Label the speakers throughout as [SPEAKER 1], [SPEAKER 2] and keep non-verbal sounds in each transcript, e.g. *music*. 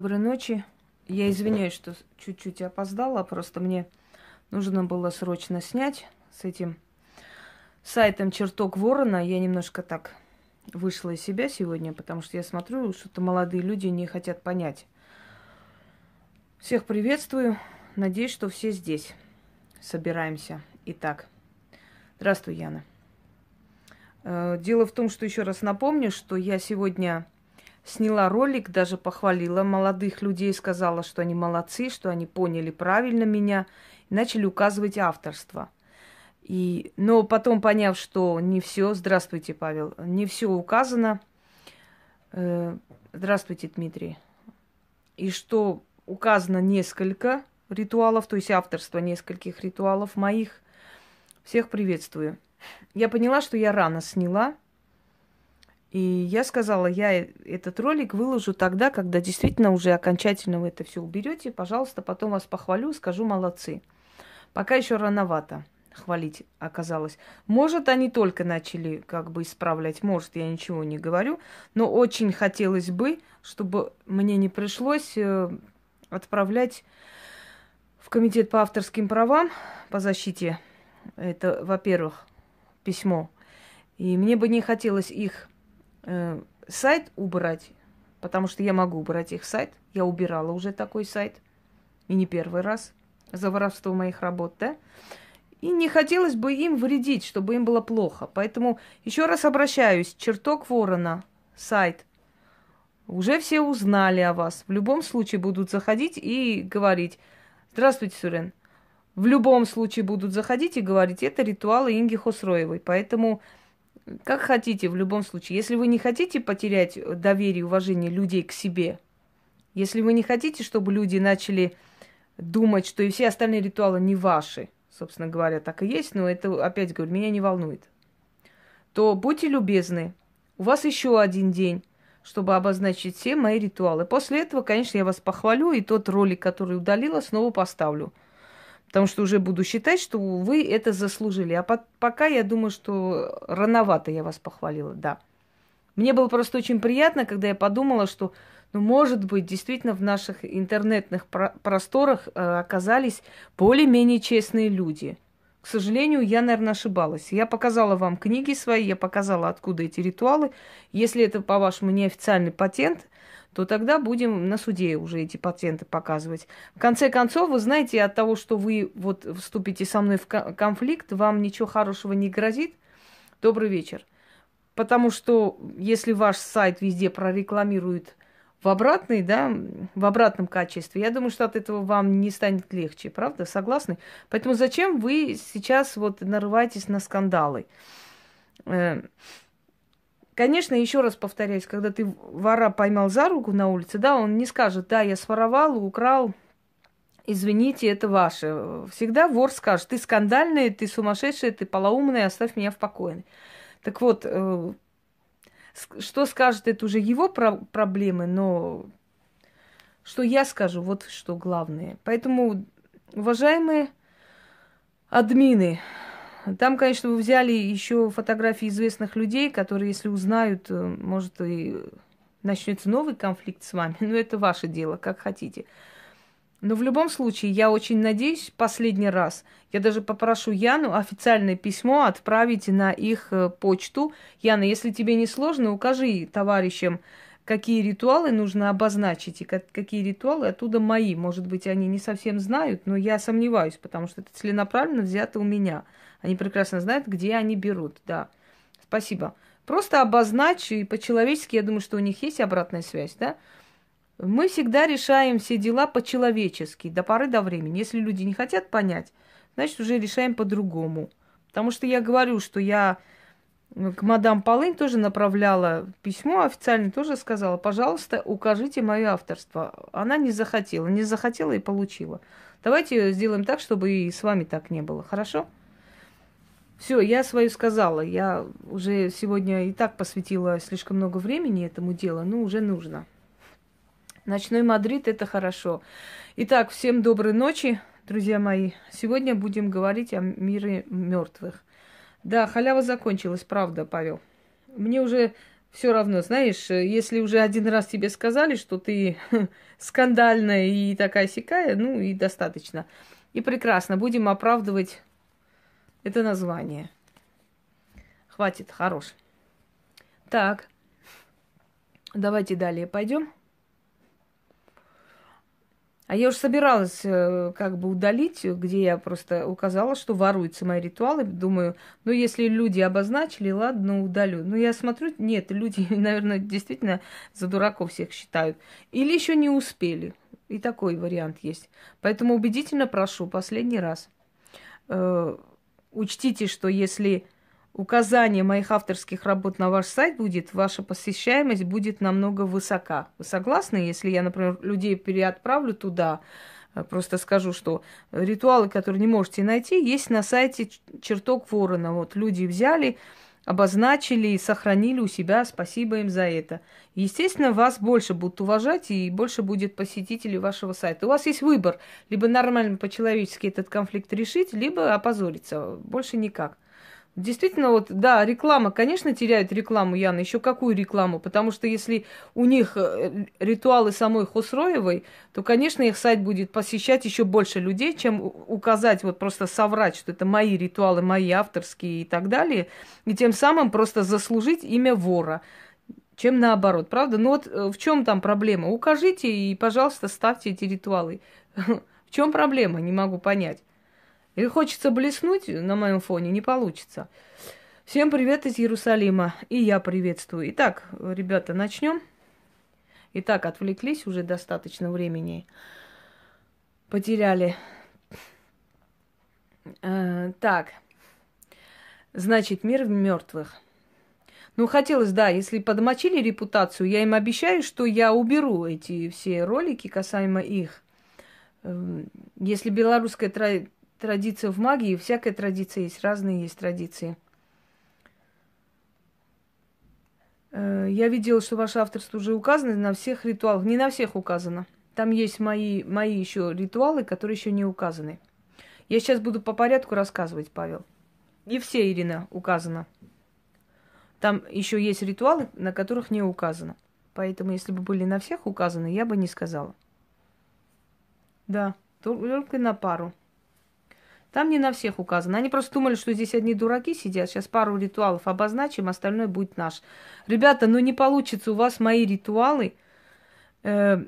[SPEAKER 1] Доброй ночи. Я извиняюсь, что чуть-чуть опоздала, просто мне нужно было срочно снять с этим сайтом «Чертог ворона». Я немножко так вышла из себя сегодня, потому что я смотрю, что-то молодые люди не хотят понять. Всех приветствую. Надеюсь, что все здесь. Собираемся. Итак, здравствуй, Яна. Э, дело в том, что еще раз напомню, что я сегодня сняла ролик, даже похвалила молодых людей, сказала, что они молодцы, что они поняли правильно меня, начали указывать авторство. И, но потом, поняв, что не все, здравствуйте, Павел, не все указано, э, здравствуйте, Дмитрий, и что указано несколько ритуалов, то есть авторство нескольких ритуалов моих, всех приветствую. Я поняла, что я рано сняла, и я сказала, я этот ролик выложу тогда, когда действительно уже окончательно вы это все уберете. Пожалуйста, потом вас похвалю, скажу молодцы. Пока еще рановато хвалить оказалось. Может, они только начали как бы исправлять, может, я ничего не говорю, но очень хотелось бы, чтобы мне не пришлось э, отправлять в комитет по авторским правам, по защите. Это, во-первых, письмо. И мне бы не хотелось их э, сайт убрать, потому что я могу убрать их сайт. Я убирала уже такой сайт, и не первый раз, за воровство моих работ, да? И не хотелось бы им вредить, чтобы им было плохо. Поэтому еще раз обращаюсь, чертог ворона, сайт. Уже все узнали о вас. В любом случае будут заходить и говорить, здравствуйте, Сурен. В любом случае будут заходить и говорить, это ритуалы Инги Хосроевой. Поэтому как хотите, в любом случае. Если вы не хотите потерять доверие и уважение людей к себе, если вы не хотите, чтобы люди начали думать, что и все остальные ритуалы не ваши, собственно говоря, так и есть, но это, опять говорю, меня не волнует, то будьте любезны, у вас еще один день, чтобы обозначить все мои ритуалы. После этого, конечно, я вас похвалю, и тот ролик, который удалила, снова поставлю – Потому что уже буду считать, что вы это заслужили. А по- пока я думаю, что рановато я вас похвалила, да. Мне было просто очень приятно, когда я подумала, что, ну, может быть, действительно в наших интернетных про- просторах э, оказались более-менее честные люди. К сожалению, я, наверное, ошибалась. Я показала вам книги свои, я показала, откуда эти ритуалы. Если это, по-вашему, неофициальный патент – то тогда будем на суде уже эти пациенты показывать. В конце концов, вы знаете, от того, что вы вот вступите со мной в конфликт, вам ничего хорошего не грозит. Добрый вечер. Потому что если ваш сайт везде прорекламирует в обратной, да, в обратном качестве, я думаю, что от этого вам не станет легче, правда? Согласны? Поэтому зачем вы сейчас вот нарываетесь на скандалы? Конечно, еще раз повторяюсь, когда ты вора поймал за руку на улице, да, он не скажет, да, я своровал, украл, извините, это ваше. Всегда вор скажет, ты скандальный, ты сумасшедший, ты полоумный, оставь меня в покое. Так вот, э, что скажет, это уже его про- проблемы, но что я скажу, вот что главное. Поэтому, уважаемые админы, там, конечно, вы взяли еще фотографии известных людей, которые, если узнают, э, может, и начнется новый конфликт с вами. *laughs* Но это ваше дело, как хотите. Но в любом случае, я очень надеюсь, последний раз, я даже попрошу Яну официальное письмо отправить на их э, почту. Яна, если тебе не сложно, укажи товарищам, какие ритуалы нужно обозначить и какие ритуалы оттуда мои. Может быть, они не совсем знают, но я сомневаюсь, потому что это целенаправленно взято у меня. Они прекрасно знают, где они берут. Да. Спасибо. Просто обозначь, и по-человечески, я думаю, что у них есть обратная связь, да? Мы всегда решаем все дела по-человечески, до поры до времени. Если люди не хотят понять, значит, уже решаем по-другому. Потому что я говорю, что я к мадам Полынь тоже направляла письмо официально, тоже сказала, пожалуйста, укажите мое авторство. Она не захотела, не захотела и получила. Давайте сделаем так, чтобы и с вами так не было, хорошо? Все, я свою сказала. Я уже сегодня и так посвятила слишком много времени этому делу, но уже нужно. Ночной Мадрид это хорошо. Итак, всем доброй ночи, друзья мои. Сегодня будем говорить о мире мертвых. Да, халява закончилась, правда, Павел. Мне уже все равно, знаешь, если уже один раз тебе сказали, что ты *laughs* скандальная и такая сякая, ну и достаточно. И прекрасно, будем оправдывать это название. Хватит, хорош. Так, давайте далее пойдем. А я уже собиралась э, как бы удалить, где я просто указала, что воруются мои ритуалы. Думаю, ну если люди обозначили, ладно, ну, удалю. Но я смотрю, нет, люди, *laughs* наверное, действительно за дураков всех считают. Или еще не успели. И такой вариант есть. Поэтому убедительно прошу, последний раз. Учтите, что если указание моих авторских работ на ваш сайт будет, ваша посещаемость будет намного высока. Вы согласны, если я, например, людей переотправлю туда, э, просто скажу, что ритуалы, которые не можете найти, есть на сайте чертог ворона. Вот люди взяли, обозначили и сохранили у себя. Спасибо им за это. Естественно, вас больше будут уважать и больше будет посетителей вашего сайта. У вас есть выбор. Либо нормально по-человечески этот конфликт решить, либо опозориться. Больше никак. Действительно, вот, да, реклама, конечно, теряет рекламу, Яна. Еще какую рекламу? Потому что если у них э, ритуалы самой Хусроевой, то, конечно, их сайт будет посещать еще больше людей, чем указать, вот просто соврать, что это мои ритуалы, мои авторские и так далее, и тем самым просто заслужить имя вора чем наоборот, правда? Ну вот э, в чем там проблема? Укажите и, пожалуйста, ставьте эти ритуалы. *laughs* В чем проблема? Не могу понять. Или хочется блеснуть на моем фоне, не получится. Всем привет из Иерусалима, и я приветствую. Итак, ребята, начнем. Итак, отвлеклись уже достаточно времени. Потеряли. Э, так, значит, мир мертвых. Ну, хотелось, да, если подмочили репутацию, я им обещаю, что я уберу эти все ролики касаемо их. Эм, если белорусская традиция в магии, всякая традиция есть, разные есть традиции. Э, я видела, что ваше авторство уже указано на всех ритуалах. Не на всех указано. Там есть мои, мои еще ритуалы, которые еще не указаны. Я сейчас буду по порядку рассказывать, Павел. И все, Ирина, указано. Там еще есть ритуалы, на которых не указано. Поэтому, если бы были на всех указаны, я бы не сказала. Да, только на пару. Там не на всех указано. Они просто думали, что здесь одни дураки сидят. Сейчас пару ритуалов обозначим, остальное будет наш. Ребята, ну не получится у вас мои ритуалы. Э,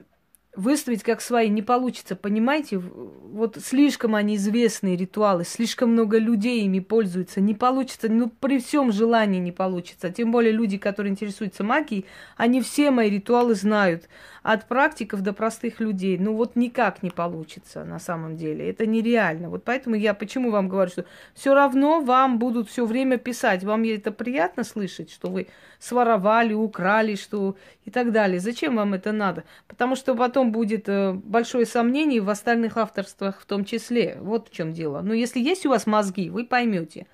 [SPEAKER 1] выставить как свои не получится, понимаете? Вот слишком они известные ритуалы, слишком много людей ими пользуются, не получится, ну при всем желании не получится. Тем более люди, которые интересуются магией, они все мои ритуалы знают, от практиков до простых людей. Ну вот никак не получится на самом деле, это нереально. Вот поэтому я почему вам говорю, что все равно вам будут все время писать, вам это приятно слышать, что вы своровали, украли, что и так далее. Зачем вам это надо? Потому что потом будет э, большое сомнение в остальных авторствах в том числе. Вот в чем дело. Но если есть у вас мозги, вы поймете.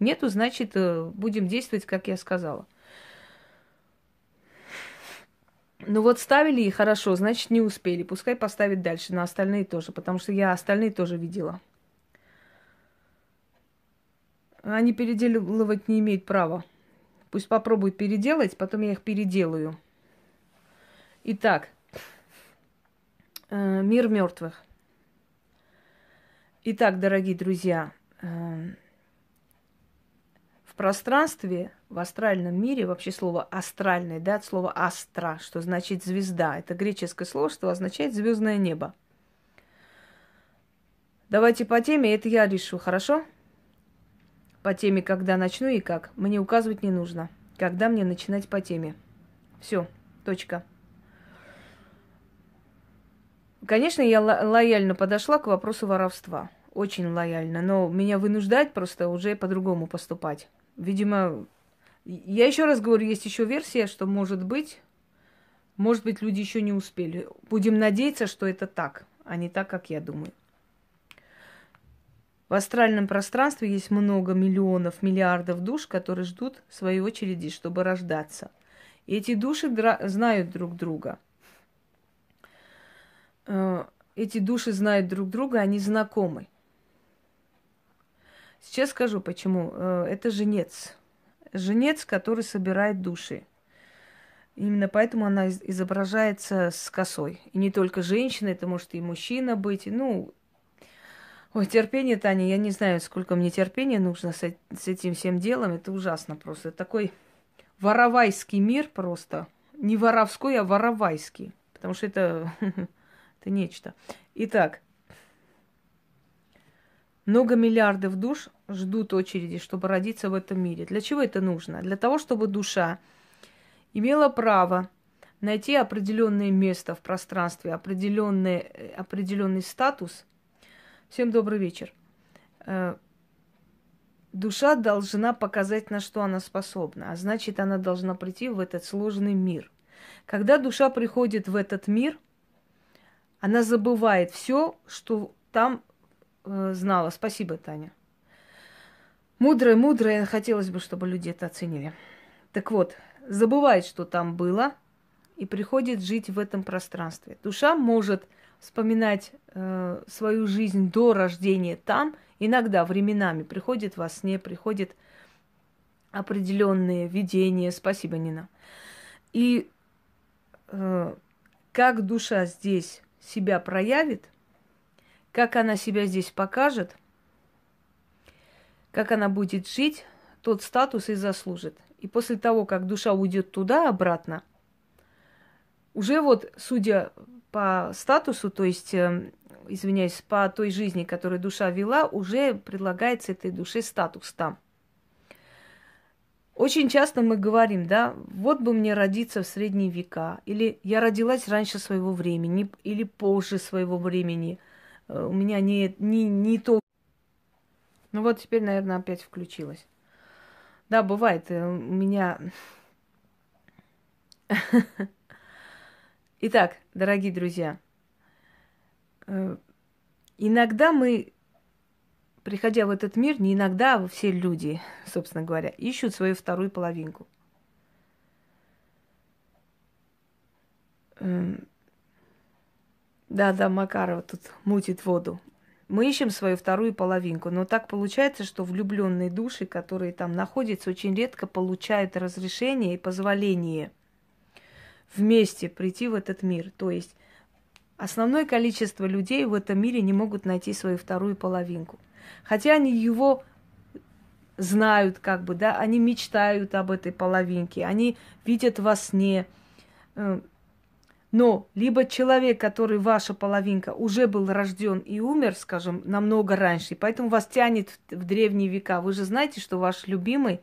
[SPEAKER 1] Нету, значит, э, будем действовать, как я сказала. Ну вот ставили и хорошо, значит, не успели. Пускай поставят дальше, на остальные тоже, потому что я остальные тоже видела. Они переделывать не имеют права. Пусть попробуют переделать, потом я их переделаю. Итак, э, мир мертвых. Итак, дорогие друзья, э, в пространстве, в астральном мире, вообще слово астральное, да, от слова астра, что значит звезда. Это греческое слово, что означает звездное небо. Давайте по теме, это я решу, хорошо? по теме, когда начну и как. Мне указывать не нужно. Когда мне начинать по теме. Все, точка. Конечно, я лояльно подошла к вопросу воровства. Очень лояльно. Но меня вынуждать просто уже по-другому поступать. Видимо, я еще раз говорю, есть еще версия, что может быть, может быть, люди еще не успели. Будем надеяться, что это так, а не так, как я думаю. В астральном пространстве есть много миллионов, миллиардов душ, которые ждут своей очереди, чтобы рождаться. И эти души дра- знают друг друга. Э, эти души знают друг друга, они знакомы. Сейчас скажу, почему. Э, это женец. Женец, который собирает души. Именно поэтому она изображается с косой. И не только женщина, это может и мужчина быть. Ну, ой, терпение, Таня, я не знаю, сколько мне терпения нужно с, с этим всем делом. Это ужасно просто. такой воровайский мир просто. Не воровской, а воровайский. Потому что это, *laughs* это нечто. Итак, много миллиардов душ ждут очереди, чтобы родиться в этом мире. Для чего это нужно? Для того, чтобы душа имела право найти определенное место в пространстве, определенный, э, определенный статус. Всем добрый вечер. Э, душа должна показать, на что она способна, а значит, она должна прийти в этот сложный мир. Когда душа приходит в этот мир, она забывает все, что там знала. Спасибо, Таня. Мудрая, мудрая, хотелось бы, чтобы люди это оценили. Так вот, забывает, что там было, и приходит жить в этом пространстве. Душа может вспоминать э, свою жизнь до рождения там, иногда временами приходит во сне, приходит определенные видения. Спасибо, Нина. И э, как душа здесь себя проявит, как она себя здесь покажет, как она будет жить, тот статус и заслужит. И после того, как душа уйдет туда обратно, уже вот, судя по статусу, то есть, э, извиняюсь, по той жизни, которую душа вела, уже предлагается этой душе статус там. Очень часто мы говорим, да, вот бы мне родиться в средние века, или я родилась раньше своего времени, или позже своего времени, у меня не, не, не то. Ну вот теперь, наверное, опять включилась. Да, бывает. Э, у меня... *laughs* Итак, дорогие друзья, э, иногда мы, приходя в этот мир, не иногда, а все люди, *laughs* собственно говоря, ищут свою вторую половинку. Да, да, Макарова тут мутит воду мы ищем свою вторую половинку. Но так получается, что влюбленные души, которые там находятся, очень редко получают разрешение и позволение вместе прийти в этот мир. То есть основное количество людей в этом мире не могут найти свою вторую половинку. Хотя они его знают, как бы, да, они мечтают об этой половинке, они видят во сне, э, но либо человек, который ваша половинка, уже был рожден и умер, скажем, намного раньше, и поэтому вас тянет в древние века. Вы же знаете, что ваш любимый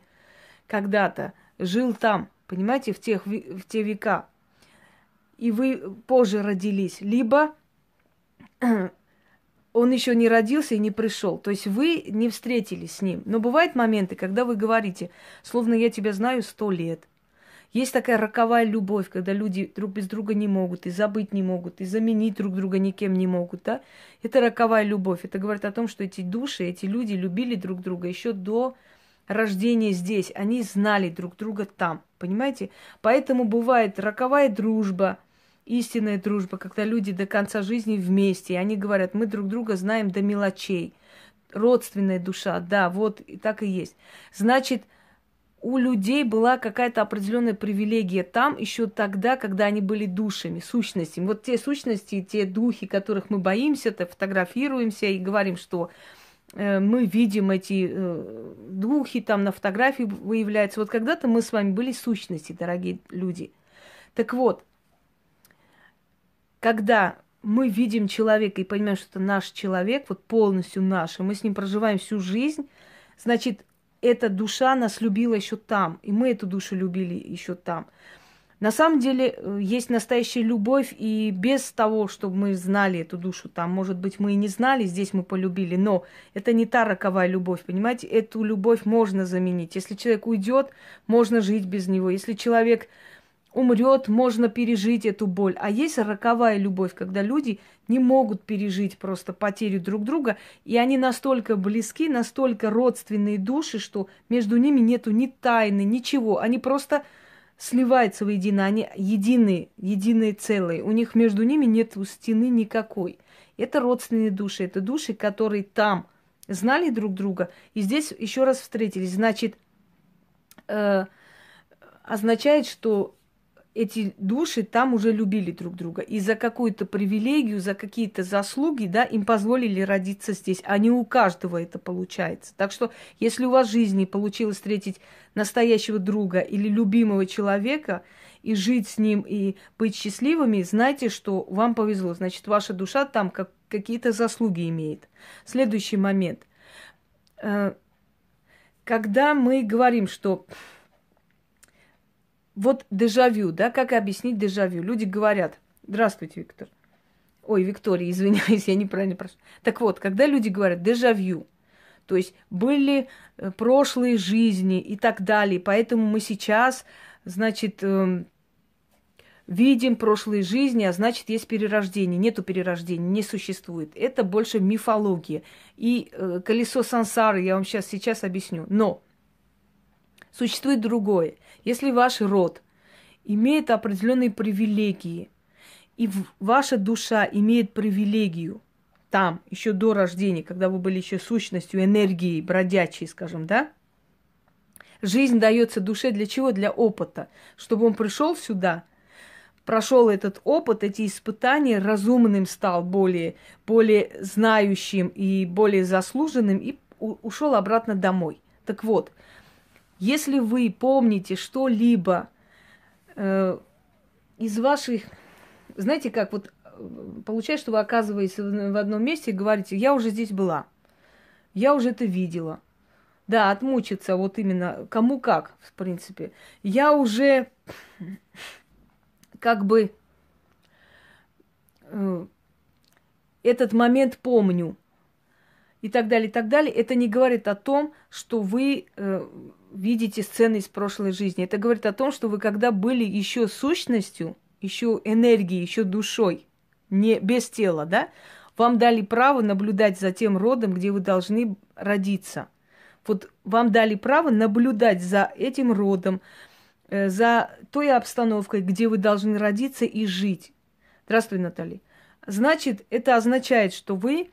[SPEAKER 1] когда-то жил там, понимаете, в, тех, в те века. И вы позже родились. Либо *clears throat* он еще не родился и не пришел. То есть вы не встретились с ним. Но бывают моменты, когда вы говорите, словно я тебя знаю сто лет. Есть такая роковая любовь, когда люди друг без друга не могут, и забыть не могут, и заменить друг друга никем не могут, да? Это роковая любовь. Это говорит о том, что эти души, эти люди любили друг друга еще до рождения здесь. Они знали друг друга там, понимаете? Поэтому бывает роковая дружба, истинная дружба, когда люди до конца жизни вместе, и они говорят, мы друг друга знаем до мелочей. Родственная душа, да, вот и так и есть. Значит, у людей была какая-то определенная привилегия там еще тогда, когда они были душами, сущностями. Вот те сущности, те духи, которых мы боимся, то фотографируемся и говорим, что э, мы видим эти э, духи, там на фотографии выявляются. Вот когда-то мы с вами были сущности, дорогие люди. Так вот, когда мы видим человека и понимаем, что это наш человек, вот полностью наш, и мы с ним проживаем всю жизнь, значит, эта душа нас любила еще там, и мы эту душу любили еще там. На самом деле э, есть настоящая любовь, и без того, чтобы мы знали эту душу там, может быть, мы и не знали, здесь мы полюбили, но это не та роковая любовь, понимаете? Эту любовь можно заменить. Если человек уйдет, можно жить без него. Если человек умрет, можно пережить эту боль. А есть роковая любовь, когда люди не могут пережить просто потерю друг друга, и они настолько близки, настолько родственные души, что между ними нету ни тайны, ничего. Они просто сливаются воедино, они единые, единые целые. У них между ними нет стены никакой. Это родственные души, это души, которые там знали друг друга, и здесь еще раз встретились. Значит, э, означает, что эти души там уже любили друг друга. И за какую-то привилегию, за какие-то заслуги, да, им позволили родиться здесь. А не у каждого это получается. Так что, если у вас в жизни получилось встретить настоящего друга или любимого человека, и жить с ним, и быть счастливыми, знайте, что вам повезло. Значит, ваша душа там как, какие-то заслуги имеет. Следующий момент. Э, когда мы говорим, что вот дежавю, да, как объяснить дежавю? Люди говорят, здравствуйте, Виктор. Ой, Виктория, *laughs* извиняюсь, я неправильно прошу. Так вот, когда люди говорят дежавю, то есть были э, прошлые жизни и так далее, поэтому мы сейчас, значит, эм, видим прошлые жизни, а значит, есть перерождение. Нету перерождения, не существует. Это больше мифология. И э, колесо сансары я вам сейчас, сейчас объясню. Но существует другое. Если ваш род имеет определенные привилегии, и ваша душа имеет привилегию там, еще до рождения, когда вы были еще сущностью, энергией бродячей, скажем, да, жизнь дается душе для чего? Для опыта. Чтобы он пришел сюда, прошел этот опыт, эти испытания, разумным стал, более, более знающим и более заслуженным, и ушел обратно домой. Так вот, если вы помните что-либо э, из ваших, знаете как, вот э, получается, что вы оказываетесь в одном месте и говорите, я уже здесь была, я уже это видела. Да, отмучиться вот именно кому как, в принципе. Я уже как бы э, этот момент помню и так далее, и так далее, это не говорит о том, что вы э, видите сцены из прошлой жизни. Это говорит о том, что вы когда были еще сущностью, еще энергией, еще душой, не без тела, да, вам дали право наблюдать за тем родом, где вы должны родиться. Вот вам дали право наблюдать за этим родом, э, за той обстановкой, где вы должны родиться и жить. Здравствуй, Наталья. Значит, это означает, что вы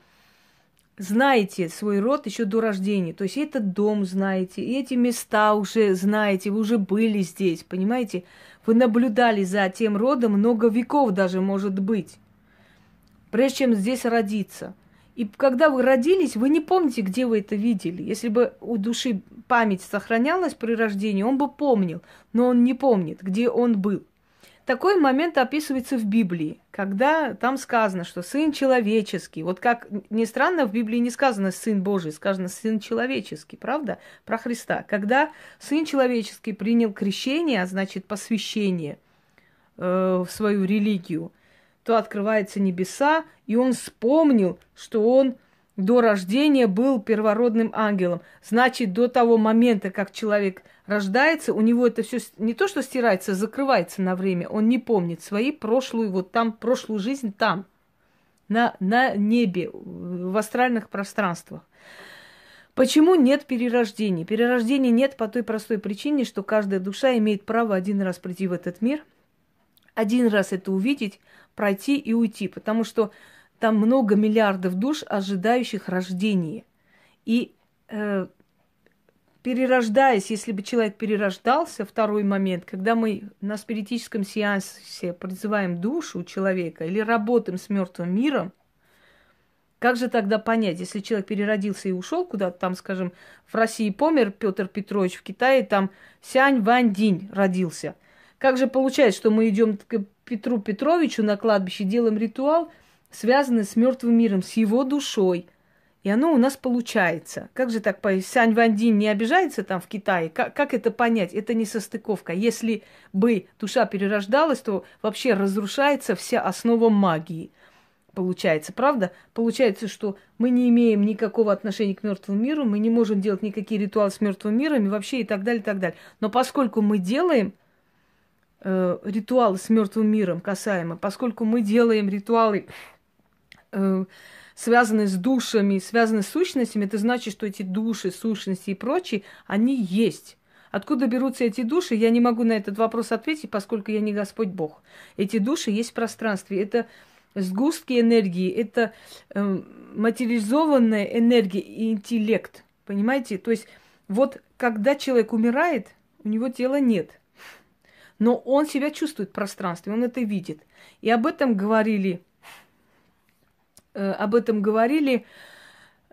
[SPEAKER 1] знаете свой род еще до рождения. То есть этот дом знаете, и эти места уже знаете, вы уже были здесь, понимаете? Вы наблюдали за тем родом много веков даже, может быть, прежде чем здесь родиться. И когда вы родились, вы не помните, где вы это видели. Если бы у души память сохранялась при рождении, он бы помнил, но он не помнит, где он был. Такой момент описывается в Библии, когда там сказано, что Сын человеческий. Вот как ни странно, в Библии не сказано Сын Божий, сказано Сын человеческий, правда? Про Христа. Когда Сын человеческий принял крещение, а значит посвящение э, в свою религию, то открываются небеса, и он вспомнил, что он до рождения был первородным ангелом. Значит, до того момента, как человек рождается, у него это все не то, что стирается, закрывается на время. Он не помнит свои прошлую, вот там, прошлую жизнь там, на, на небе, в астральных пространствах. Почему нет перерождения? Перерождения нет по той простой причине, что каждая душа имеет право один раз прийти в этот мир, один раз это увидеть, пройти и уйти, потому что там много миллиардов душ, ожидающих рождения. И э, перерождаясь, если бы человек перерождался, второй момент, когда мы на спиритическом сеансе призываем душу человека или работаем с мертвым миром, как же тогда понять, если человек переродился и ушел куда-то, там, скажем, в России помер Петр Петрович, в Китае там Сянь Вань Динь родился. Как же получается, что мы идем к Петру Петровичу на кладбище, делаем ритуал – связаны с мертвым миром, с его душой. И оно у нас получается. Как же так? Сянь Вандин не обижается там в Китае? Как, как это понять? Это не состыковка. Если бы душа перерождалась, то вообще разрушается вся основа магии. Получается, правда? Получается, что мы не имеем никакого отношения к мертвому миру, мы не можем делать никакие ритуалы с мертвым миром и вообще и так далее, и так далее. Но поскольку мы делаем э, ритуалы с мертвым миром касаемо, поскольку мы делаем ритуалы э, связаны с душами, связаны с сущностями, это значит, что эти души, сущности и прочие, они есть. Откуда берутся эти души, я не могу на этот вопрос ответить, поскольку я не Господь Бог. Эти души есть в пространстве. Это сгустки энергии, это э, материализованная энергия и интеллект. Понимаете? То есть вот когда человек умирает, у него тела нет. но он себя чувствует в пространстве, он это видит. И об этом говорили, об этом говорили,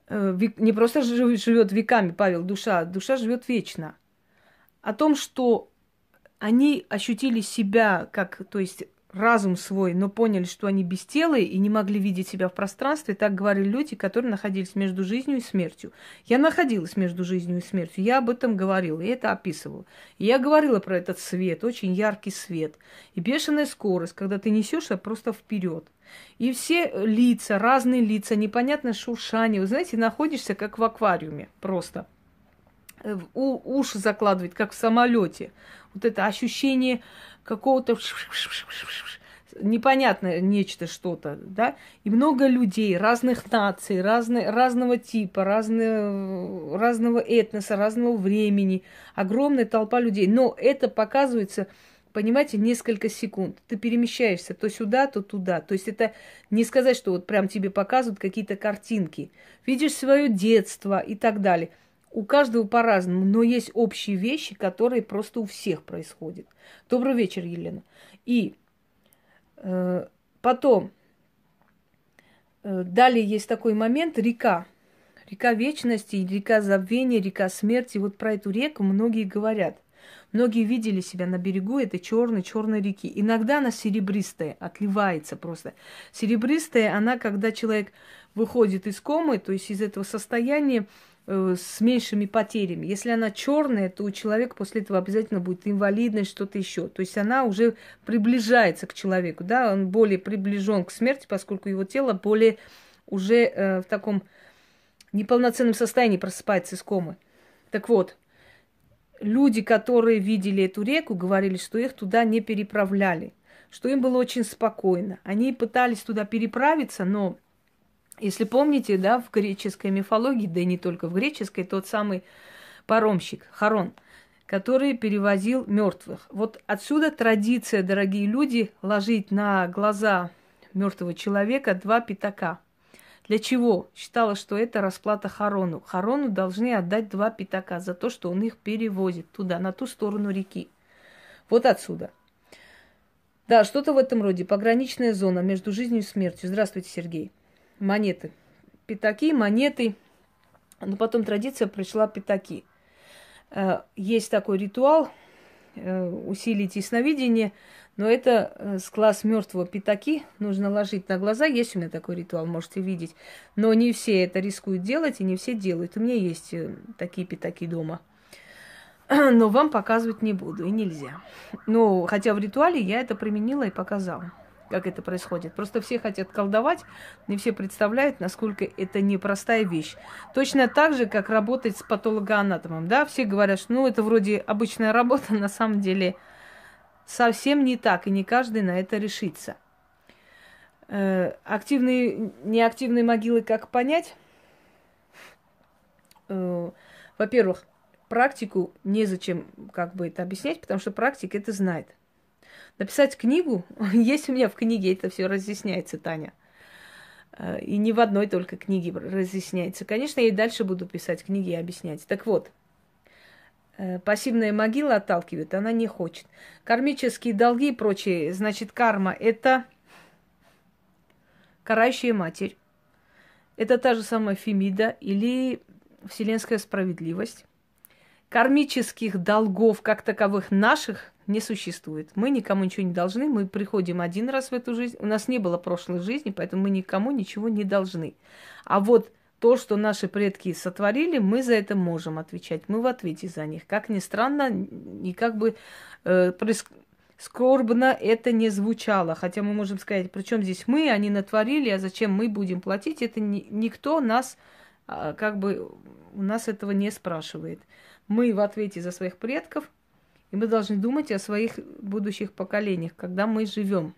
[SPEAKER 1] э, не просто живет веками, Павел, душа, душа живет вечно. О том, что они ощутили себя как, то есть разум свой, но поняли, что они бестелые и не могли видеть себя в пространстве, так говорили люди, которые находились между жизнью и смертью. Я находилась между жизнью и смертью, я об этом говорила, и это описывала. И я говорила про этот свет, очень яркий свет. И бешеная скорость, когда ты несешься просто вперед. И все лица, разные лица, непонятно шуршание. Вы знаете, находишься как в аквариуме просто. Э, у, уши закладывает, как в самолете. Вот это ощущение какого-то непонятное нечто что-то, да, и много людей, разных наций, разной, разного типа, разные, разного этноса, разного времени, огромная толпа людей. Но это показывается, понимаете, несколько секунд. Ты перемещаешься то сюда, то туда. То есть это не сказать, что вот прям тебе показывают какие-то картинки. Видишь свое детство и так далее – у каждого по-разному, но есть общие вещи, которые просто у всех происходят. Добрый вечер, Елена. И э, потом, э, далее есть такой момент, река. Река вечности, река забвения, река смерти. Вот про эту реку многие говорят. Многие видели себя на берегу этой черной, черной реки. Иногда она серебристая, отливается просто. Серебристая, она, когда человек выходит из комы, то есть из этого состояния, с меньшими потерями. Если она черная, то у человека после этого обязательно будет инвалидность, что-то еще. То есть она уже приближается к человеку, да, он более приближен к смерти, поскольку его тело более уже э, в таком неполноценном состоянии просыпается из комы. Так вот, люди, которые видели эту реку, говорили, что их туда не переправляли, что им было очень спокойно. Они пытались туда переправиться, но если помните, да, в греческой мифологии, да и не только в греческой, тот самый паромщик Харон, который перевозил мертвых. Вот отсюда традиция, дорогие люди, ложить на глаза мертвого человека два пятака. Для чего? Считала, что это расплата Харону. Харону должны отдать два пятака за то, что он их перевозит туда, на ту сторону реки. Вот отсюда. Да, что-то в этом роде. Пограничная зона между жизнью и смертью. Здравствуйте, Сергей монеты. Пятаки, монеты. Но потом традиция пришла пятаки. Э, есть такой ритуал э, усилить ясновидение, но это э, с класс мертвого пятаки нужно ложить на глаза. Есть у меня такой ритуал, можете видеть. Но не все это рискуют делать, и не все делают. У меня есть такие пятаки дома. *clears throat* Но вам показывать не буду, и нельзя. Ну, хотя в ритуале я это применила и показала как это происходит. Просто все хотят колдовать, не все представляют, насколько это непростая вещь. Точно так же, как работать с патологоанатомом. Да, все говорят, что ну, это вроде обычная работа, *laughs* на самом деле совсем не так, и не каждый на это решится. Э, активные, неактивные могилы как понять? Э, во-первых, практику незачем как бы это объяснять, потому что практик это знает. Написать книгу, *laughs* есть у меня в книге это все разъясняется, Таня. Э, и не в одной только книге разъясняется. Конечно, я и дальше буду писать книги и объяснять. Так вот, э, пассивная могила отталкивает, она не хочет. Кармические долги и прочее, значит, карма – это карающая матерь. Это та же самая Фемида или вселенская справедливость. Кармических долгов, как таковых наших, не существует. Мы никому ничего не должны, мы приходим один раз в эту жизнь. У нас не было прошлой жизни, поэтому мы никому ничего не должны. А вот то, что наши предки сотворили, мы за это можем отвечать. Мы в ответе за них. Как ни странно, и как бы э, скорбно это не звучало. Хотя мы можем сказать, причем здесь мы, они натворили, а зачем мы будем платить? Это ни, никто нас, э, как бы, у нас этого не спрашивает. Мы в ответе за своих предков, и мы должны думать о своих будущих поколениях, когда мы живем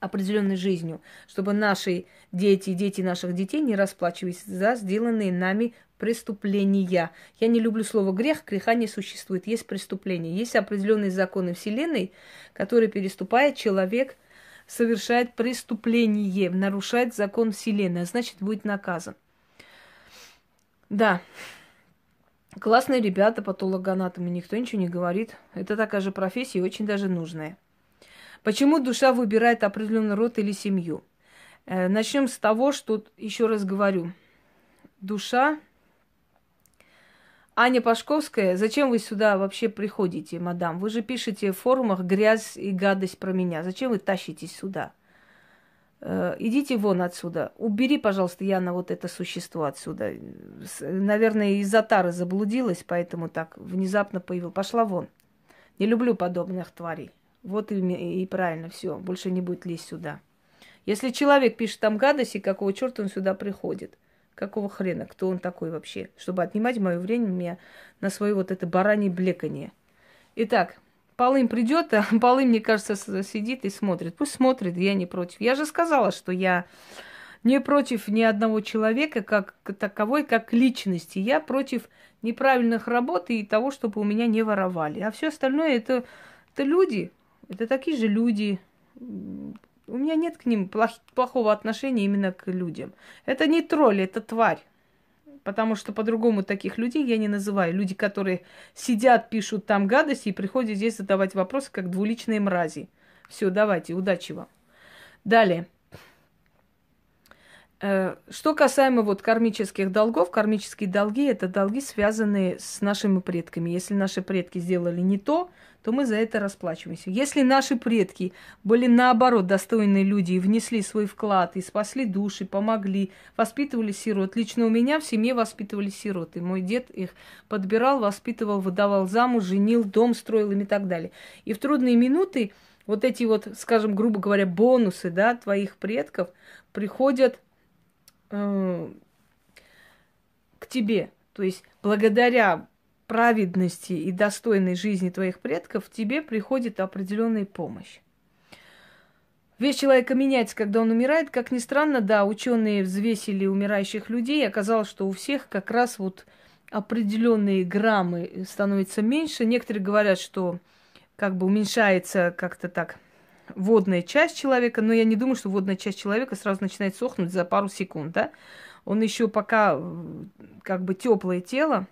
[SPEAKER 1] определенной жизнью, чтобы наши дети и дети наших детей не расплачивались за сделанные нами преступления. Я не люблю слово грех, греха не существует, есть преступление. Есть определенные законы Вселенной, которые переступает человек, совершает преступление, нарушает закон Вселенной, а значит будет наказан. Да, Классные ребята, патологоанатомы, никто ничего не говорит. Это такая же профессия очень даже нужная. Почему душа выбирает определенный род или семью? Э, начнем с того, что, еще раз говорю, душа... Аня Пашковская, зачем вы сюда вообще приходите, мадам? Вы же пишете в форумах грязь и гадость про меня. Зачем вы тащитесь сюда? Э, идите вон отсюда. Убери, пожалуйста, Яна, вот это существо отсюда. Наверное, из-за тары заблудилась, поэтому так внезапно появил. Пошла вон. Не люблю подобных тварей. Вот и, и правильно, все, больше не будет лезть сюда. Если человек пишет там гадости, какого черта он сюда приходит? Какого хрена? Кто он такой вообще? Чтобы отнимать мое время на свое вот это баранье блекание. Итак, Полым придет, а *laughs* Полым, мне кажется, сидит и смотрит. Пусть смотрит, я не против. Я же сказала, что я не против ни одного человека как таковой, как личности. Я против неправильных работ и того, чтобы у меня не воровали. А все остальное это, это люди. Это такие же люди. У меня нет к ним плох, плохого отношения именно к людям. Это не тролль, это тварь. Потому что по-другому таких людей я не называю. Люди, которые сидят, пишут там гадости и приходят здесь задавать вопросы, как двуличные мрази. Все, давайте, удачи вам. Далее. Э, что касаемо вот кармических долгов, кармические долги – это долги, связанные с нашими предками. Если наши предки сделали не то, то мы за это расплачиваемся. Если наши предки были наоборот достойные люди и внесли свой вклад, и спасли души, помогли, воспитывали сирот. Лично у меня в семье воспитывали сироты. Мой дед их подбирал, воспитывал, выдавал замуж, женил, дом строил им и так далее. И в трудные минуты вот эти вот, скажем, грубо говоря, бонусы, да, твоих предков приходят к тебе. То есть благодаря праведности и достойной жизни твоих предков тебе приходит определенная помощь. Весь человека меняется, когда он умирает. Как ни странно, да, ученые взвесили умирающих людей, и оказалось, что у всех как раз вот определенные граммы становятся меньше. Некоторые говорят, что как бы уменьшается как-то так водная часть человека, но я не думаю, что водная часть человека сразу начинает сохнуть за пару секунд, да. Он еще пока как бы теплое тело,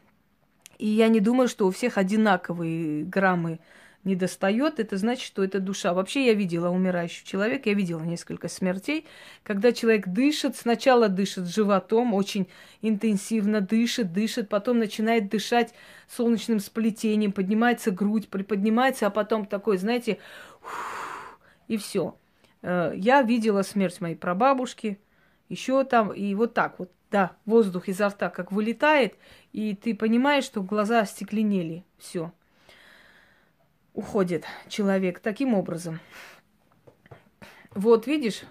[SPEAKER 1] и я не думаю, что у всех одинаковые граммы не достает, это значит, что это душа. Вообще я видела умирающего человека, я видела несколько смертей, когда человек дышит, сначала дышит животом, очень интенсивно дышит, дышит, потом начинает дышать солнечным сплетением, поднимается грудь, приподнимается, а потом такой, знаете, и все. Э, я видела смерть моей прабабушки, еще там, и вот так вот, да, воздух изо рта как вылетает, и ты понимаешь, что глаза остекленели, все. Уходит человек таким образом. Вот видишь,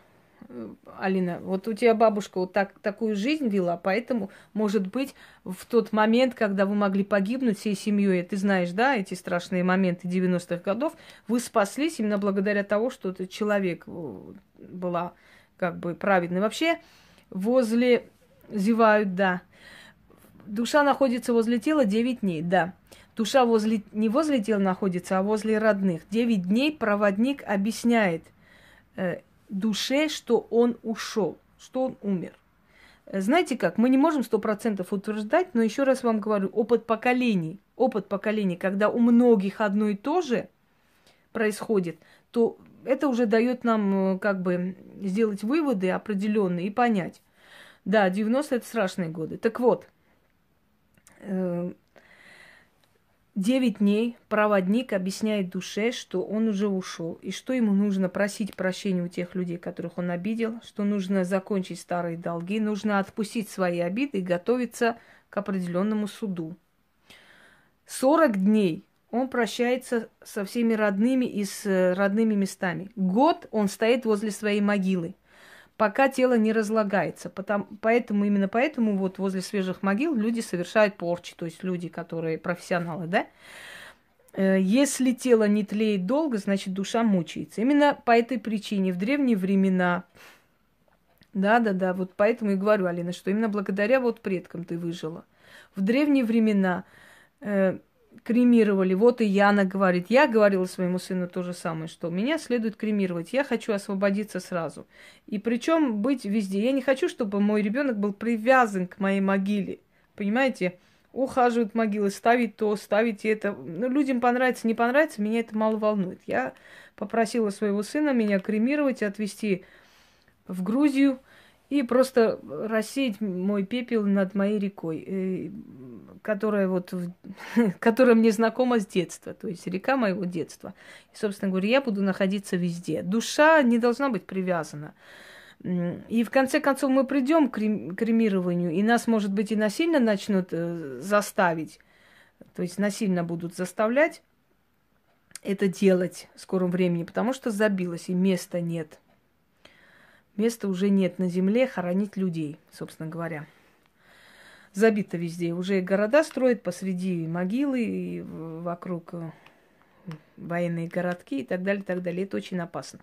[SPEAKER 1] Алина, вот у тебя бабушка вот так, такую жизнь вела, поэтому, может быть, в тот момент, когда вы могли погибнуть всей семьей, ты знаешь, да, эти страшные моменты 90-х годов, вы спаслись именно благодаря тому, что этот человек э, была как бы праведный. Вообще, возле зевают, да. Душа находится возле тела 9 дней, да. Душа возле, не возле тела находится, а возле родных. 9 дней проводник объясняет э, душе, что он ушел, что он умер. Знаете как, мы не можем сто процентов утверждать, но еще раз вам говорю, опыт поколений, опыт поколений, когда у многих одно и то же происходит, то это уже дает нам э, как бы сделать выводы определенные и понять. Да, 90 это страшные годы. Так вот, 9 э, дней проводник объясняет душе, что он уже ушел, и что ему нужно просить прощения у тех людей, которых он обидел, что нужно закончить старые долги, нужно отпустить свои обиды и готовиться к определенному суду. 40 дней он прощается со всеми родными и с э, родными местами. Год он стоит возле своей могилы, пока тело не разлагается. Потому, поэтому, именно поэтому вот возле свежих могил люди совершают порчи, то есть люди, которые профессионалы, да. Э, если тело не тлеет долго, значит душа мучается. Именно по этой причине в древние времена, да-да-да, вот поэтому и говорю, Алина, что именно благодаря вот предкам ты выжила. В древние времена э, кремировали. Вот и Яна говорит. Я говорила своему сыну то же самое, что меня следует кремировать. Я хочу освободиться сразу. И причем быть везде. Я не хочу, чтобы мой ребенок был привязан к моей могиле. Понимаете? ухаживают могилы, ставить то, ставить это. Ну, людям понравится, не понравится, меня это мало волнует. Я попросила своего сына меня кремировать, отвезти в Грузию и просто рассеять мой пепел над моей рекой, э, которая вот, *laughs* которая мне знакома с детства, то есть река моего детства. И, собственно говоря, я буду находиться везде. Душа не должна быть привязана. И в конце концов мы придем к кремированию, и нас, может быть, и насильно начнут э, заставить, то есть насильно будут заставлять это делать в скором времени, потому что забилось, и места нет. Места уже нет на земле хоронить людей, собственно говоря. Забито везде. Уже города строят посреди могилы, и вокруг э, военные городки и так далее, и так далее. Это очень опасно.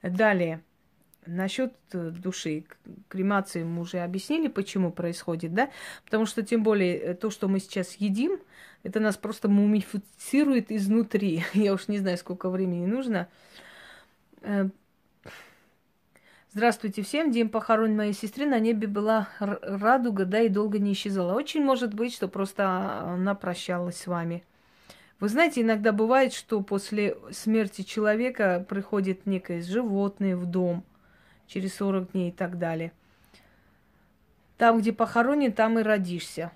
[SPEAKER 1] Далее. Насчет э, души, кремации мы уже объяснили, почему происходит, да? Потому что тем более э, то, что мы сейчас едим, это нас просто мумифицирует изнутри. *laughs* Я уж не знаю, сколько времени нужно. Здравствуйте всем. День похорон моей сестры. На небе была радуга, да, и долго не исчезала. Очень может быть, что просто она прощалась с вами. Вы знаете, иногда бывает, что после смерти человека приходит некое животное в дом – через 40 дней и так далее. Там, где похоронен, там и родишься.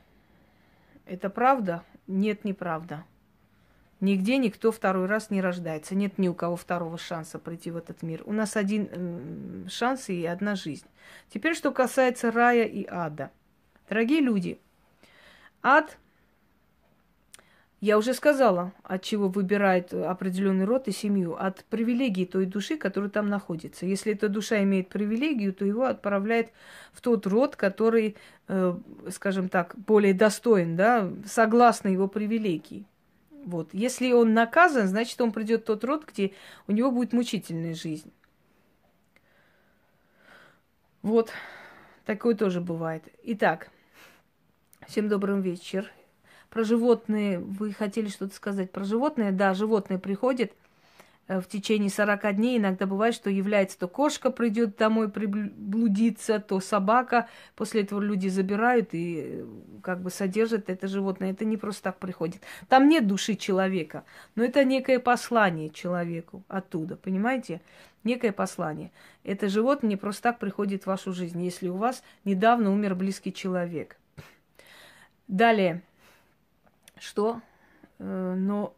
[SPEAKER 1] Это правда? Нет, неправда. Нигде никто второй раз не рождается. Нет ни у кого второго шанса прийти в этот мир. У нас один шанс и одна жизнь. Теперь, что касается рая и ада. Дорогие люди, ад я уже сказала, от чего выбирает определенный род и семью. От привилегии той души, которая там находится. Если эта душа имеет привилегию, то его отправляет в тот род, который, э, скажем так, более достоин, да, согласно его привилегии. Вот. Если он наказан, значит, он придет в тот род, где у него будет мучительная жизнь. Вот. Такое тоже бывает. Итак, всем добрый вечер. Про животные вы хотели что-то сказать? Про животные? Да, животные приходят в течение 40 дней. Иногда бывает, что является то кошка придет домой приблудиться, то собака. После этого люди забирают и э, как бы содержат это животное. Это не просто так приходит. Там нет души человека, но это некое послание человеку оттуда, понимаете? Некое послание. Это животное не просто так приходит в вашу жизнь, если у вас недавно умер близкий человек. Далее что, э, но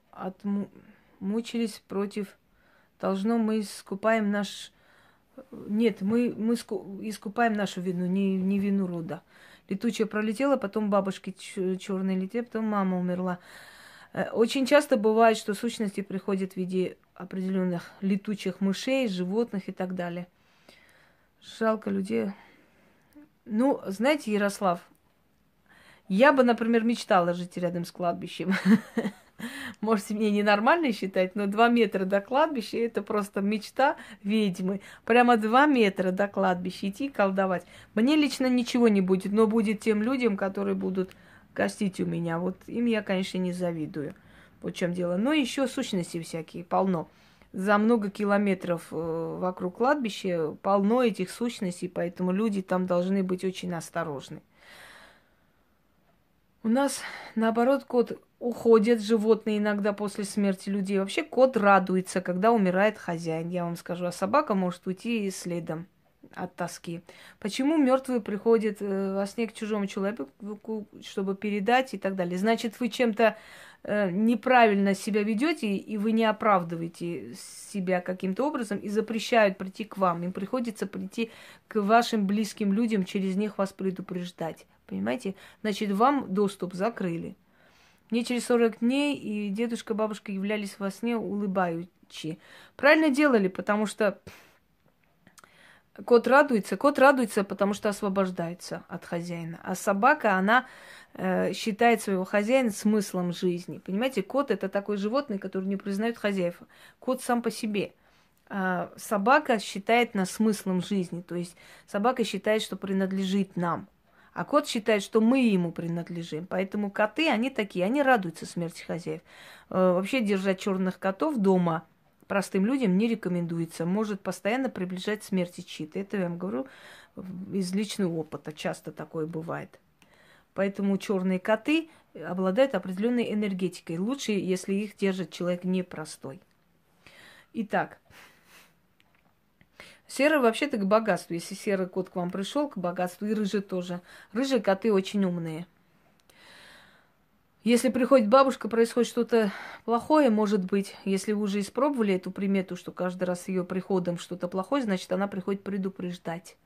[SPEAKER 1] отмучились против, должно мы искупаем наш... Нет, мы, мы искупаем нашу вину, не, не вину рода. Летучая пролетела, потом бабушки черные летели, потом мама умерла. Э, очень часто бывает, что сущности приходят в виде определенных летучих мышей, животных и так далее. Жалко людей. Ну, знаете, Ярослав, я бы, например, мечтала жить рядом с кладбищем. *laughs* *laughs* Можете мне ненормально считать, но два метра до кладбища это просто мечта ведьмы. Прямо два метра до кладбища идти колдовать. Мне лично ничего не будет, но будет тем людям, которые будут гостить у меня. Вот им я, конечно, не завидую. Вот в чем дело. Но еще сущности всякие полно. За много километров э, вокруг кладбища полно этих сущностей, поэтому люди там должны быть очень осторожны. У нас, наоборот, кот уходит, животные иногда после смерти людей. Вообще кот радуется, когда умирает хозяин, я вам скажу. А собака может уйти следом от тоски. Почему мертвые приходят э, во сне к чужому человеку, чтобы передать и так далее? Значит, вы чем-то э, неправильно себя ведете, и вы не оправдываете себя каким-то образом и запрещают прийти к вам. Им приходится прийти к вашим близким людям, через них вас предупреждать. Понимаете? Значит, вам доступ закрыли. Мне через 40 дней и дедушка, бабушка являлись во сне улыбающие. Правильно делали, потому что кот радуется. Кот радуется, потому что освобождается от хозяина. А собака, она э, считает своего хозяина смыслом жизни. Понимаете, кот это такое животное, которое не признает хозяев. Кот сам по себе. А собака считает нас смыслом жизни. То есть собака считает, что принадлежит нам. А кот считает, что мы ему принадлежим. Поэтому коты, они такие, они радуются смерти хозяев. Э, вообще держать черных котов дома простым людям не рекомендуется. Может постоянно приближать смерти чьи-то. Это я вам говорю из личного опыта. Часто такое бывает. Поэтому черные коты обладают определенной энергетикой. Лучше, если их держит человек непростой. Итак, серый вообще-то к богатству. Если серый кот к вам пришел, к богатству, и рыжий тоже. Рыжие коты очень умные. Если приходит бабушка, происходит что-то плохое, может быть, если вы уже испробовали эту примету, что каждый раз ее приходом что-то плохое, значит, она приходит предупреждать.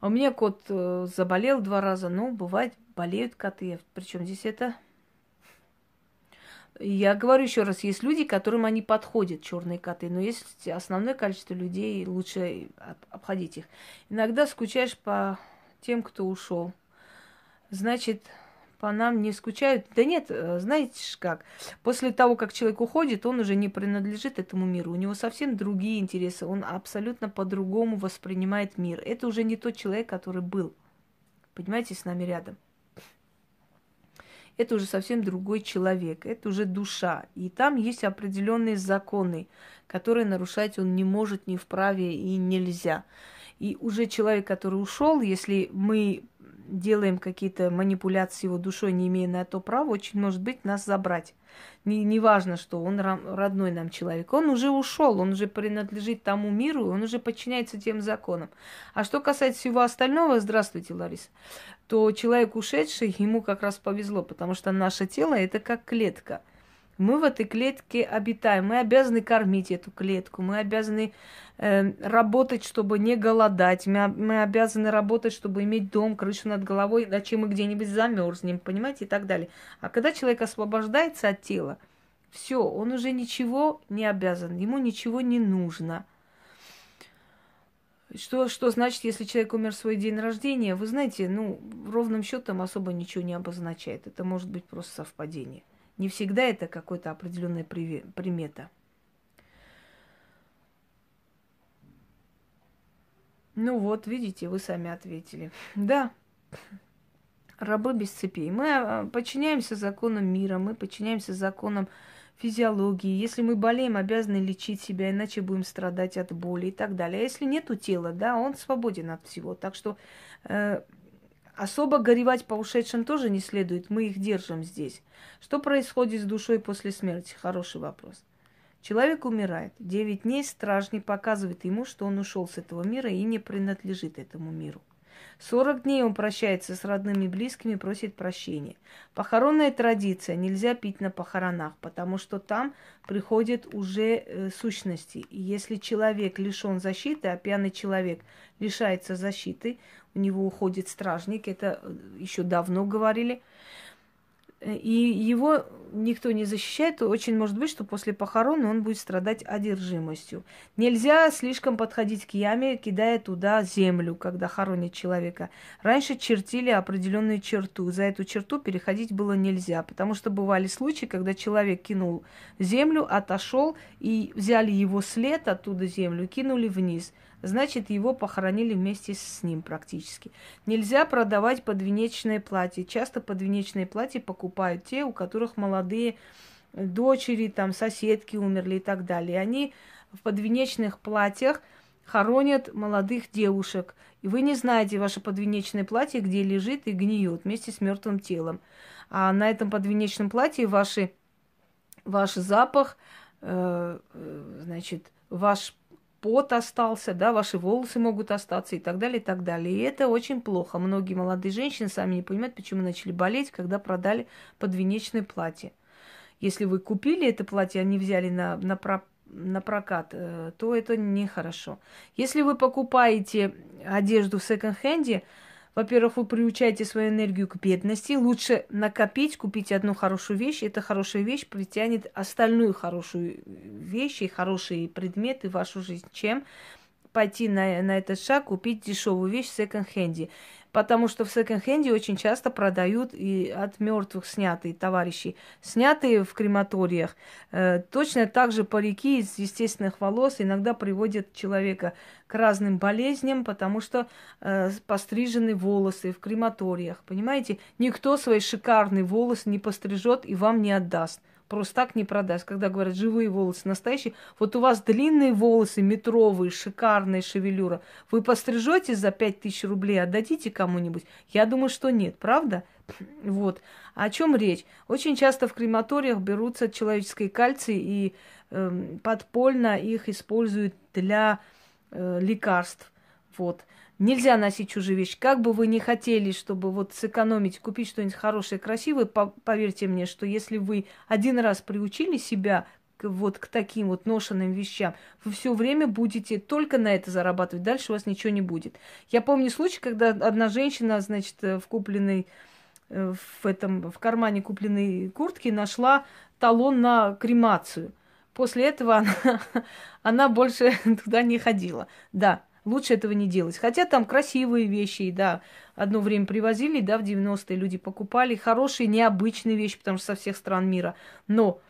[SPEAKER 1] А у меня кот э, заболел два раза. Ну, бывает, болеют коты. Причем здесь это... Я говорю еще раз, есть люди, которым они подходят, черные коты, но есть основное количество людей, лучше обходить их. Иногда скучаешь по тем, кто ушел. Значит, по нам не скучают. Да нет, э, знаете как, после того, как человек уходит, он уже не принадлежит этому миру. У него совсем другие интересы. Он абсолютно по-другому воспринимает мир. Это уже не тот человек, который был. Понимаете, с нами рядом. Это уже совсем другой человек, это уже душа. И там есть определенные законы, которые нарушать он не может, не вправе и нельзя. И уже человек, который ушел, если мы делаем какие-то манипуляции его душой, не имея на то права, очень может быть нас забрать. Не, не важно, что он родной нам человек. Он уже ушел, он уже принадлежит тому миру, он уже подчиняется тем законам. А что касается всего остального, здравствуйте, Лариса, то человек ушедший, ему как раз повезло, потому что наше тело это как клетка – мы в этой клетке обитаем, мы обязаны кормить эту клетку, мы обязаны э, работать, чтобы не голодать, мы, мы обязаны работать, чтобы иметь дом, крышу над головой, иначе мы где-нибудь замерзнем, понимаете, и так далее. А когда человек освобождается от тела, все, он уже ничего не обязан, ему ничего не нужно. Что, что значит, если человек умер в свой день рождения? Вы знаете, ну, ровным счетом особо ничего не обозначает. Это может быть просто совпадение. Не всегда это какая-то определенная примета. Ну вот, видите, вы сами ответили. *laughs* Да, рабы без цепей. Мы а, подчиняемся законам мира, мы подчиняемся законам физиологии. Если мы болеем, обязаны лечить себя, иначе будем страдать от боли и так далее. А если нету тела, да, он свободен от всего. Так что э, Особо горевать по ушедшим тоже не следует, мы их держим здесь. Что происходит с душой после смерти? Хороший вопрос. Человек умирает. Девять дней стражник показывает ему, что он ушел с этого мира и не принадлежит этому миру. Сорок дней он прощается с родными и близкими, просит прощения. Похоронная традиция. Нельзя пить на похоронах, потому что там приходят уже э, сущности. И если человек лишен защиты, а пьяный человек лишается защиты, у него уходит стражник, это э, еще давно говорили, и его никто не защищает, то очень может быть, что после похорон он будет страдать одержимостью. Нельзя слишком подходить к яме, кидая туда землю, когда хоронят человека. Раньше чертили определенную черту. За эту черту переходить было нельзя, потому что бывали случаи, когда человек кинул землю, отошел и взяли его след оттуда землю, кинули вниз значит, его похоронили вместе с ним практически. Нельзя продавать подвенечное платье. Часто подвенечное платье покупают те, у которых молодые дочери, там, соседки умерли и так далее. Они в подвенечных платьях хоронят молодых девушек. И вы не знаете ваше подвенечное платье, где лежит и гниет вместе с мертвым телом. А на этом подвенечном платье ваши, ваш запах, э, э значит, ваш пот остался, да, ваши волосы могут остаться и так далее, и так далее. И это очень плохо. Многие молодые женщины сами не понимают, почему начали болеть, когда продали подвенечное платье. Если вы купили это платье, а не взяли на, на, про, на прокат, э, то это нехорошо. Если вы покупаете одежду в секонд-хенде, во-первых, вы приучаете свою энергию к бедности. Лучше накопить, купить одну хорошую вещь. Эта хорошая вещь притянет остальную хорошую вещь и хорошие предметы в вашу жизнь, чем пойти на, на этот шаг, купить дешевую вещь в секонд-хенде потому что в секонд-хенде очень часто продают и от мертвых снятые товарищи, снятые в крематориях. Э, точно так же парики из естественных волос иногда приводят человека к разным болезням, потому что э, пострижены волосы в крематориях. Понимаете, никто свои шикарные волосы не пострижет и вам не отдаст. Просто так не продаст. Когда говорят живые волосы настоящие, вот у вас длинные волосы, метровые, шикарные шевелюра. Вы пострижете за пять тысяч рублей, отдадите кому-нибудь? Я думаю, что нет, правда? *clears throat* Вот. О чем речь? Очень часто в крематориях берутся человеческие кальции и э, подпольно их используют для э, лекарств. Вот. Нельзя носить чужие вещи. Как бы вы ни хотели, чтобы вот сэкономить, купить что-нибудь хорошее, красивое, поверьте мне, что если вы один раз приучили себя к, вот к таким вот ношенным вещам, вы все время будете только на это зарабатывать. Дальше у вас ничего не будет. Я помню случай, когда одна женщина, значит, э, в купленной э, в этом в кармане купленной куртки нашла талон на кремацию. После этого она, *laughs* она больше *laughs* туда не ходила. Да, Лучше этого не делать. Хотя там красивые вещи, да, одно время привозили, да, в 90-е люди покупали хорошие, необычные вещи, потому что со всех стран мира. Но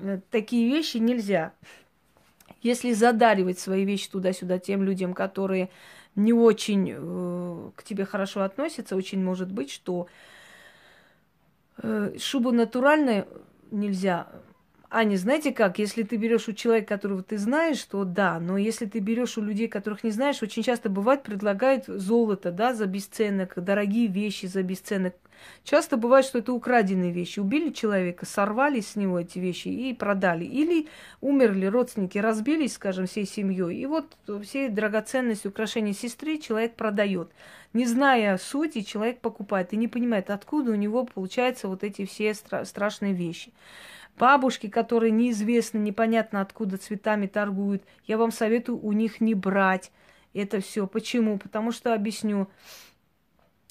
[SPEAKER 1] э, такие вещи нельзя. Если задаривать свои вещи туда-сюда тем людям, которые не очень э, к тебе хорошо относятся, очень может быть, что э, шубу натуральную нельзя а не знаете как, если ты берешь у человека, которого ты знаешь, то да, но если ты берешь у людей, которых не знаешь, очень часто бывает, предлагают золото, да, за бесценок, дорогие вещи за бесценок. Часто бывает, что это украденные вещи. Убили человека, сорвали с него эти вещи и продали. Или умерли родственники, разбились, скажем, всей семьей. И вот все драгоценности, украшения сестры человек продает. Не зная сути, человек покупает и не понимает, откуда у него получаются вот эти все стра- страшные вещи. Бабушки, которые неизвестно, непонятно откуда цветами торгуют, я вам советую у них не брать это все. Почему? Потому что объясню.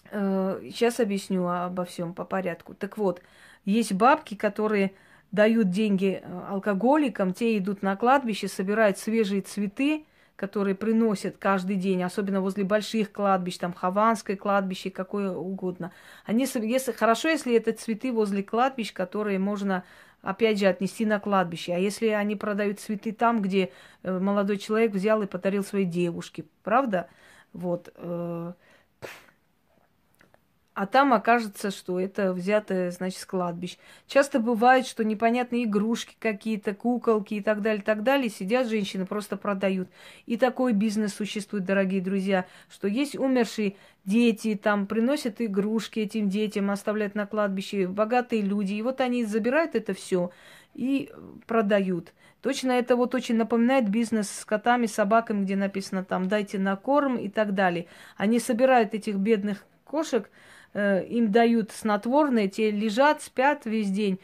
[SPEAKER 1] Сейчас э, объясню обо всем по порядку. Так вот, есть бабки, которые дают деньги э, алкоголикам, те идут на кладбище, собирают свежие цветы, которые приносят каждый день, особенно возле больших кладбищ, там Хованское кладбище, какое угодно. Они, если, хорошо, если это цветы возле кладбищ, которые можно опять же, отнести на кладбище. А если они продают цветы там, где э, молодой человек взял и подарил своей девушке, правда? Вот. А там окажется, что это взято, значит, с. Часто бывает, что непонятные игрушки какие-то, куколки и так далее, так далее, сидят женщины, просто продают. И такой бизнес существует, дорогие друзья, что есть умершие дети, там приносят игрушки этим детям, оставляют на кладбище, богатые люди. И вот они забирают это все и продают. Точно это вот очень напоминает бизнес с котами, собаками, где написано там «дайте на корм» и так далее. Они собирают этих бедных кошек, им дают снотворные, те лежат, спят весь день.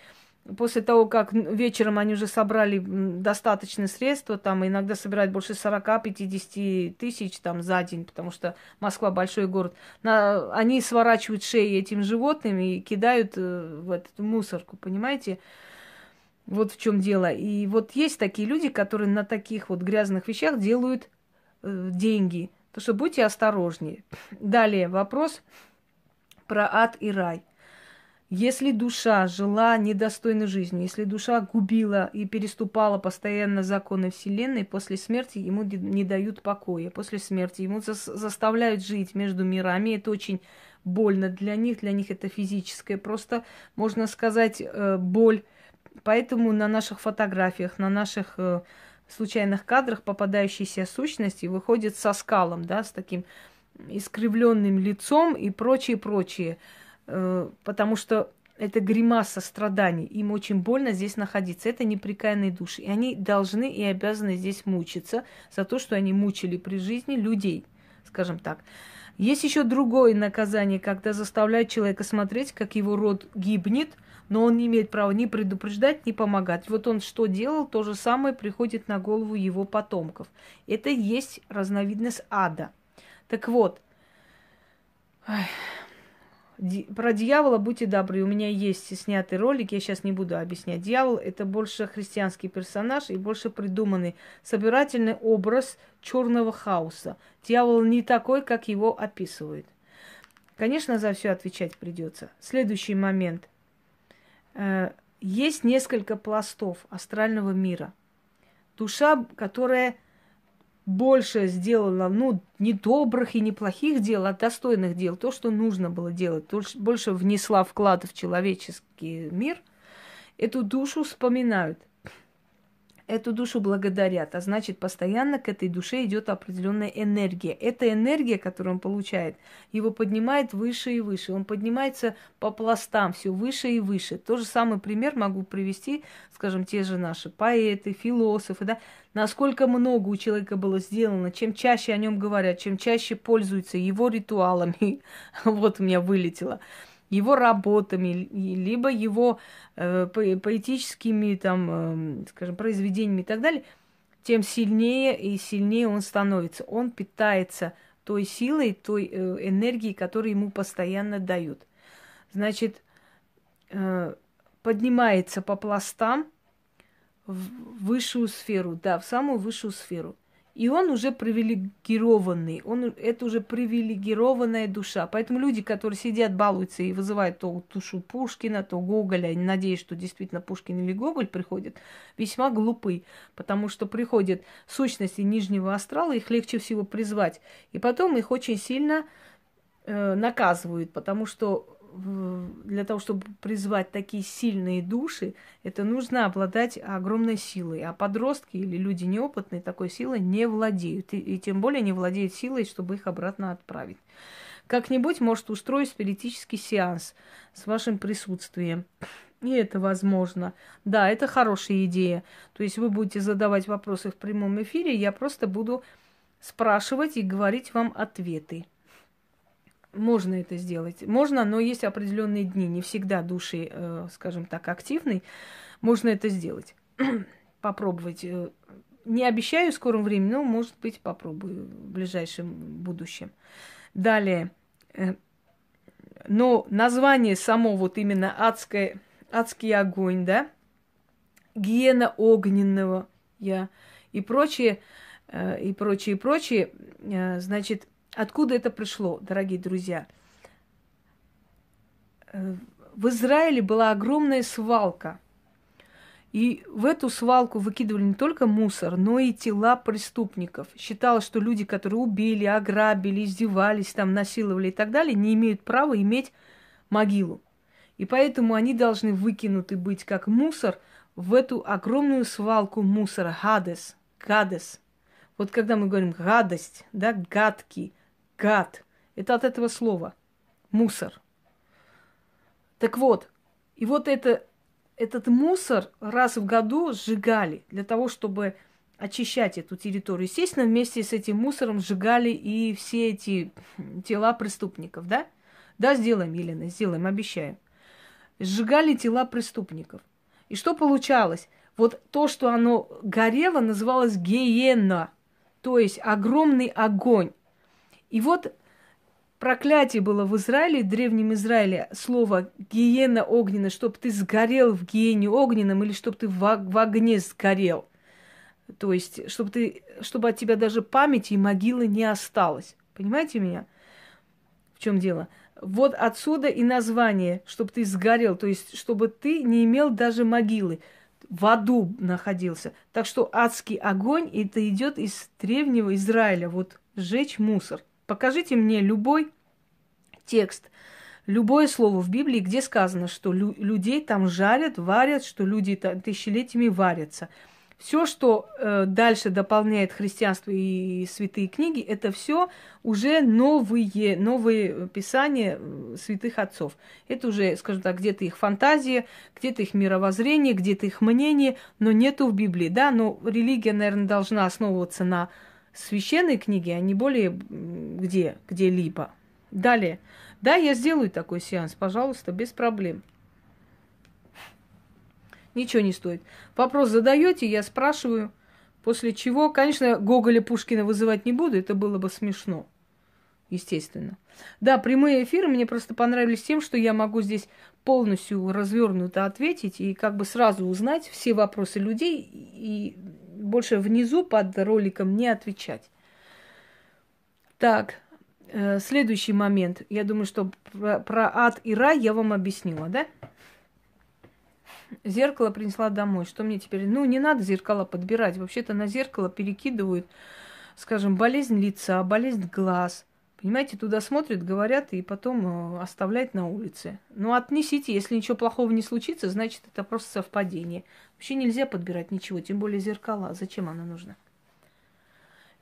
[SPEAKER 1] После того, как вечером они уже собрали достаточные средства, там иногда собирают больше 40-50 тысяч там, за день, потому что Москва большой город, на, они сворачивают шеи этим животным и кидают э, в эту мусорку, понимаете? Вот в чем дело. И вот есть такие люди, которые на таких вот грязных вещах делают э, деньги. Так что будьте осторожнее. Далее вопрос про ад и рай. Если душа жила недостойной жизнью, если душа губила и переступала постоянно законы Вселенной, после смерти ему не дают покоя. После смерти ему заставляют жить между мирами. Это очень больно для них, для них это физическое, просто, можно сказать, э, боль. Поэтому на наших фотографиях, на наших э, случайных кадрах попадающиеся сущности выходят со скалом, да, с таким искривленным лицом и прочее, прочее. Э, потому что это гримаса страданий. Им очень больно здесь находиться. Это неприкаянные души. И они должны и обязаны здесь мучиться за то, что они мучили при жизни людей, скажем так. Есть еще другое наказание, когда заставляют человека смотреть, как его род гибнет, но он не имеет права ни предупреждать, ни помогать. Вот он что делал, то же самое приходит на голову его потомков. Это есть разновидность ада. Так вот, про дьявола будьте добры. У меня есть снятый ролик, я сейчас не буду объяснять. Дьявол это больше христианский персонаж и больше придуманный собирательный образ черного хаоса. Дьявол не такой, как его описывают. Конечно, за все отвечать придется. Следующий момент. Э, есть несколько пластов астрального мира. Душа, которая больше сделала, ну, не добрых и не плохих дел, а достойных дел, то, что нужно было делать, больше внесла вклад в человеческий мир. эту душу вспоминают эту душу благодарят, а значит, постоянно к этой душе идет определенная энергия. Эта энергия, которую он получает, его поднимает выше и выше. Он поднимается по пластам все выше и выше. Тот же самый пример могу привести, скажем, те же наши поэты, философы, да, насколько много у человека было сделано, чем чаще о нем говорят, чем чаще пользуются его ритуалами. *laughs* Вот у меня вылетело его работами, либо его э, поэтическими, там, э, скажем, произведениями и так далее, тем сильнее и сильнее он становится. Он питается той силой, той э, энергией, которую ему постоянно дают. Значит, э, поднимается по пластам в высшую сферу, да, в самую высшую сферу – и он уже привилегированный, он, это уже привилегированная душа. Поэтому люди, которые сидят, балуются и вызывают то душу Пушкина, то Гоголя, не надеюсь, что действительно Пушкин или Гоголь приходят, весьма глупы, потому что приходят сущности нижнего астрала, их легче всего призвать. И потом их очень сильно э, наказывают, потому что для того, чтобы призвать такие сильные души, это нужно обладать огромной силой. А подростки или люди неопытные такой силой не владеют. И, и тем более не владеют силой, чтобы их обратно отправить. Как-нибудь может устроить спиритический сеанс с вашим присутствием. И это возможно. Да, это хорошая идея. То есть вы будете задавать вопросы в прямом эфире, я просто буду спрашивать и говорить вам ответы. Можно это сделать. Можно, но есть определенные дни. Не всегда души, э, скажем так, активны. Можно это сделать. *clears throat* Попробовать. Э, не обещаю в скором времени, но, может быть, попробую в ближайшем будущем. Далее. Э, но название само вот именно адское, адский огонь, да, гиена огненного, я и прочее, и прочее, и прочее, значит, Откуда это пришло, дорогие друзья? Э, в Израиле была огромная свалка. И в эту свалку выкидывали не только мусор, но и тела преступников. Считалось, что люди, которые убили, ограбили, издевались, там, насиловали и так далее, не имеют права иметь могилу. И поэтому они должны выкинуты быть как мусор в эту огромную свалку мусора, гадес, гадес. Вот когда мы говорим гадость, да, гадкий, Гад. Это от этого слова. Мусор. Так вот, и вот это, этот мусор раз в году сжигали для того, чтобы очищать эту территорию. Естественно, вместе с этим мусором сжигали и все эти тела преступников, да? Да, сделаем, Елена, сделаем, обещаем. Сжигали тела преступников. И что получалось? Вот то, что оно горело, называлось гиена, то есть огромный огонь. И вот проклятие было в Израиле, в Древнем Израиле, слово гиена огненная, чтобы ты сгорел в гиене огненном или чтобы ты в, в огне сгорел. То есть, чтобы, ты, чтобы от тебя даже памяти и могилы не осталось. Понимаете меня? В чем дело? Вот отсюда и название, чтобы ты сгорел, то есть, чтобы ты не имел даже могилы, в аду находился. Так что адский огонь, это идет из древнего Израиля, вот сжечь мусор. Покажите мне любой текст, любое слово в Библии, где сказано, что лю- людей там жарят, варят, что люди там тысячелетиями варятся. Все, что э, дальше дополняет христианство и святые книги, это все уже новые, новые писания э, святых отцов. Это уже, скажем так, где-то их фантазия, где-то их мировоззрение, где-то их мнение, но нету в Библии. Да, но религия, наверное, должна основываться на священной книги, а не более где, где-либо. Далее. Да, я сделаю такой сеанс, пожалуйста, без проблем. Ничего не стоит. Вопрос задаете, я спрашиваю, после чего, конечно, Гоголя Пушкина вызывать не буду, это было бы смешно. Естественно. Да, прямые эфиры мне просто понравились тем, что я могу здесь полностью развернуто ответить и как бы сразу узнать все вопросы людей и больше внизу под роликом не отвечать. Так, э, следующий момент. Я думаю, что про, про ад и рай я вам объяснила, да? Зеркало принесла домой. Что мне теперь? Ну, не надо зеркала подбирать. Вообще-то на зеркало перекидывают, скажем, болезнь лица, болезнь глаз, Понимаете, туда смотрят, говорят и потом э, оставляют на улице. Ну, отнесите, если ничего плохого не случится, значит, это просто совпадение. Вообще нельзя подбирать ничего, тем более зеркала. Зачем оно нужно?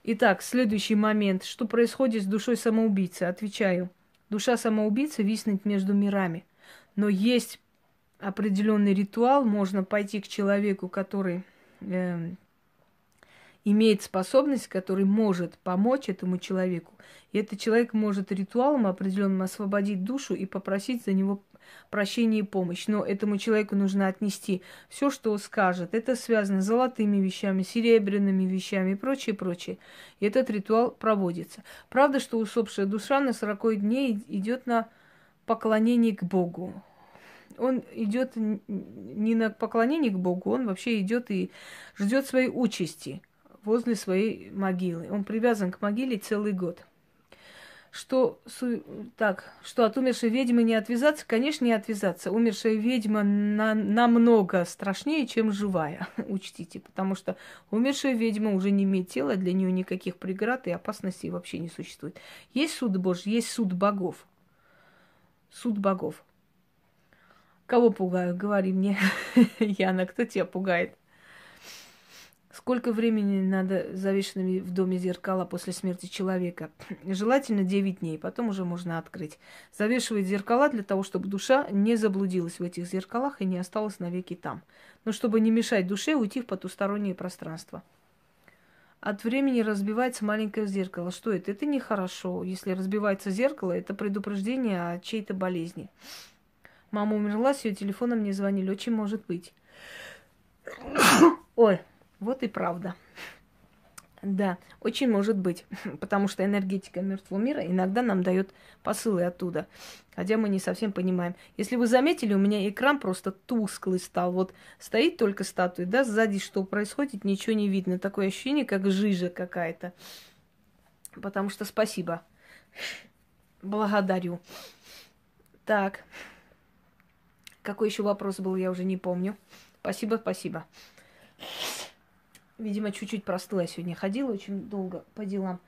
[SPEAKER 1] Итак, следующий момент. Что происходит с душой самоубийцы? Отвечаю. Душа самоубийцы виснет между мирами. Но есть определенный ритуал, можно пойти к человеку, который э, имеет способность, который может помочь этому человеку. И этот человек может ритуалом определенным освободить душу и попросить за него прощения и помощь. Но этому человеку нужно отнести все, что он скажет. Это связано с золотыми вещами, серебряными вещами и прочее, прочее. И этот ритуал проводится. Правда, что усопшая душа на 40 дней идет на поклонение к Богу он идет не на поклонение к Богу, он вообще идет и ждет своей участи возле своей могилы. Он привязан к могиле целый год. Что, так, что от умершей ведьмы не отвязаться? Конечно, не отвязаться. Умершая ведьма на, намного страшнее, чем живая, *laughs* учтите. Потому что умершая ведьма уже не имеет тела, для нее никаких преград и опасностей вообще не существует. Есть суд Божий, есть суд богов. Суд богов. Кого пугаю? Говори мне, *laughs* Яна, кто тебя пугает? Сколько времени надо завешенными в доме зеркала после смерти человека? *clears throat* Желательно 9 дней, потом уже можно открыть. Завешивать зеркала для того, чтобы душа не заблудилась в этих зеркалах и не осталась навеки там. Но чтобы не мешать душе уйти в потустороннее пространство. От времени разбивается маленькое зеркало. Что это? Это нехорошо. Если разбивается зеркало, это предупреждение о чьей-то болезни. Мама умерла, с ее телефоном мне звонили. Очень может быть. *coughs* Ой, вот и правда. Да, очень может быть, *laughs* потому что энергетика мертвого мира иногда нам дает посылы оттуда, хотя мы не совсем понимаем. Если вы заметили, у меня экран просто тусклый стал. Вот стоит только статуя, да, сзади что происходит, ничего не видно. Такое ощущение, как жижа какая-то. Потому что спасибо. Благодарю. Так. Какой еще вопрос был, я уже не помню. Спасибо, спасибо. Видимо, чуть-чуть простыла сегодня. Ходила очень долго по делам.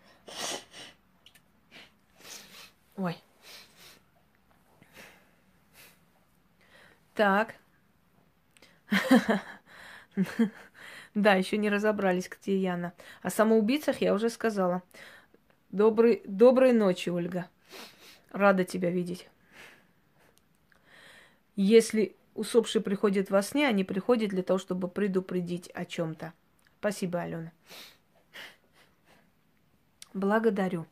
[SPEAKER 1] Ой. Так. *laughs* Да, еще не разобрались, где Яна. О самоубийцах я уже сказала. Добрый, доброй ночи, Ольга. Рада тебя видеть. Если усопшие приходят во сне, они приходят для того, чтобы предупредить о чем-то. Спасибо, Алена. Благодарю.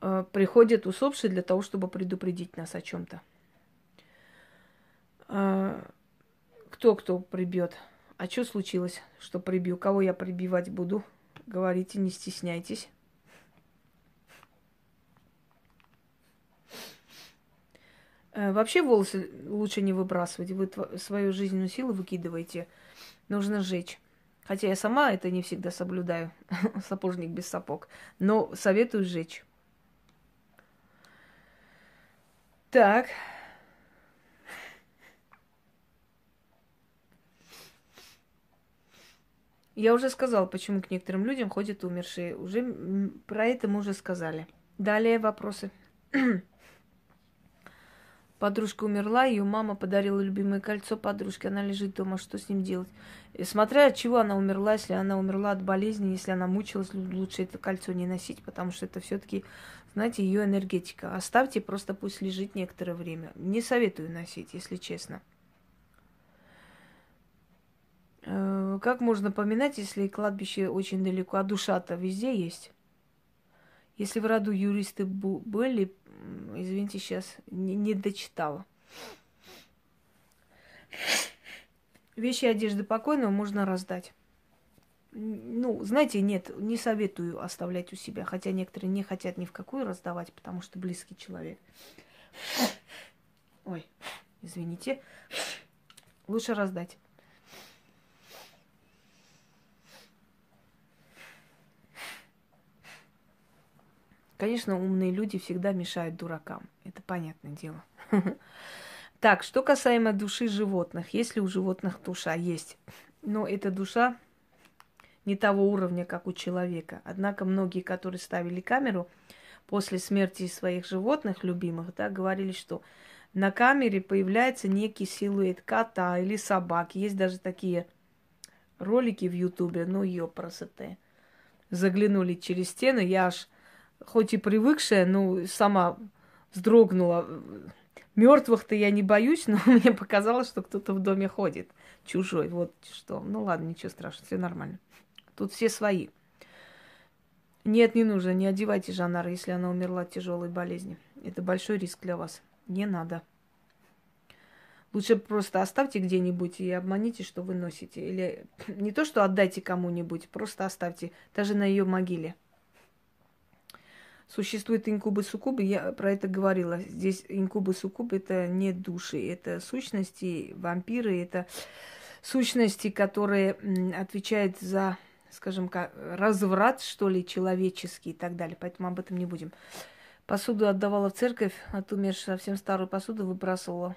[SPEAKER 1] Э, приходят усопшие для того, чтобы предупредить нас о чем-то. Э, кто-кто прибьет? А что случилось, что прибью? Кого я прибивать буду? Говорите, не стесняйтесь. Э, вообще волосы лучше не выбрасывать. Вы свою жизненную силу выкидываете. Нужно сжечь. Хотя я сама это не всегда соблюдаю. *laughs* Сапожник без сапог. Но советую сжечь. Так. Я уже сказала, почему к некоторым людям ходят умершие. Уже про это мы уже сказали. Далее вопросы. *clears throat* Подружка умерла, ее мама подарила любимое кольцо подружке. Она лежит дома, что с ним делать? И смотря от чего она умерла, если она умерла от болезни, если она мучилась, лучше это кольцо не носить, потому что это все-таки, знаете, ее энергетика. Оставьте, просто пусть лежит некоторое время. Не советую носить, если честно. Э, как можно поминать, если кладбище очень далеко, а душа-то везде есть? Если в роду юристы были, извините, сейчас не, не дочитала. Вещи одежды покойного можно раздать. Ну, знаете, нет, не советую оставлять у себя, хотя некоторые не хотят ни в какую раздавать, потому что близкий человек. Ой, извините. Лучше раздать. Конечно, умные люди всегда мешают дуракам. Это понятное дело. *laughs* Так, что касаемо души животных. Есть ли у животных душа? Есть. Но эта душа не того уровня, как у человека. Однако многие, которые ставили камеру, после смерти своих животных любимых, да, говорили, что на камере появляется некий силуэт кота или собаки. Есть даже такие ролики в Ютубе, ну ее красоты. Заглянули через стену, я аж, хоть и привыкшая, ну, сама вздрогнула. Мертвых-то я не боюсь, но *laughs* мне показалось, что кто-то в доме ходит. Чужой. Вот что. Ну ладно, ничего страшного, все нормально. Тут все свои. Нет, не нужно, не одевайте Жанара, если она умерла от тяжелой болезни. Это большой риск для вас. Не надо. Лучше просто оставьте где-нибудь и обманите, что вы носите. Или *clears throat* не то, что отдайте кому-нибудь, просто оставьте, даже на ее могиле. Существуют инкубы-суккубы, я про это говорила. Здесь инкубы-суккубы это не души, это сущности, вампиры, это сущности, которые отвечают за, скажем, как разврат, что ли, человеческий и так далее. Поэтому об этом не будем. Посуду отдавала в церковь, а ту умершую совсем старую посуду выбрасывала.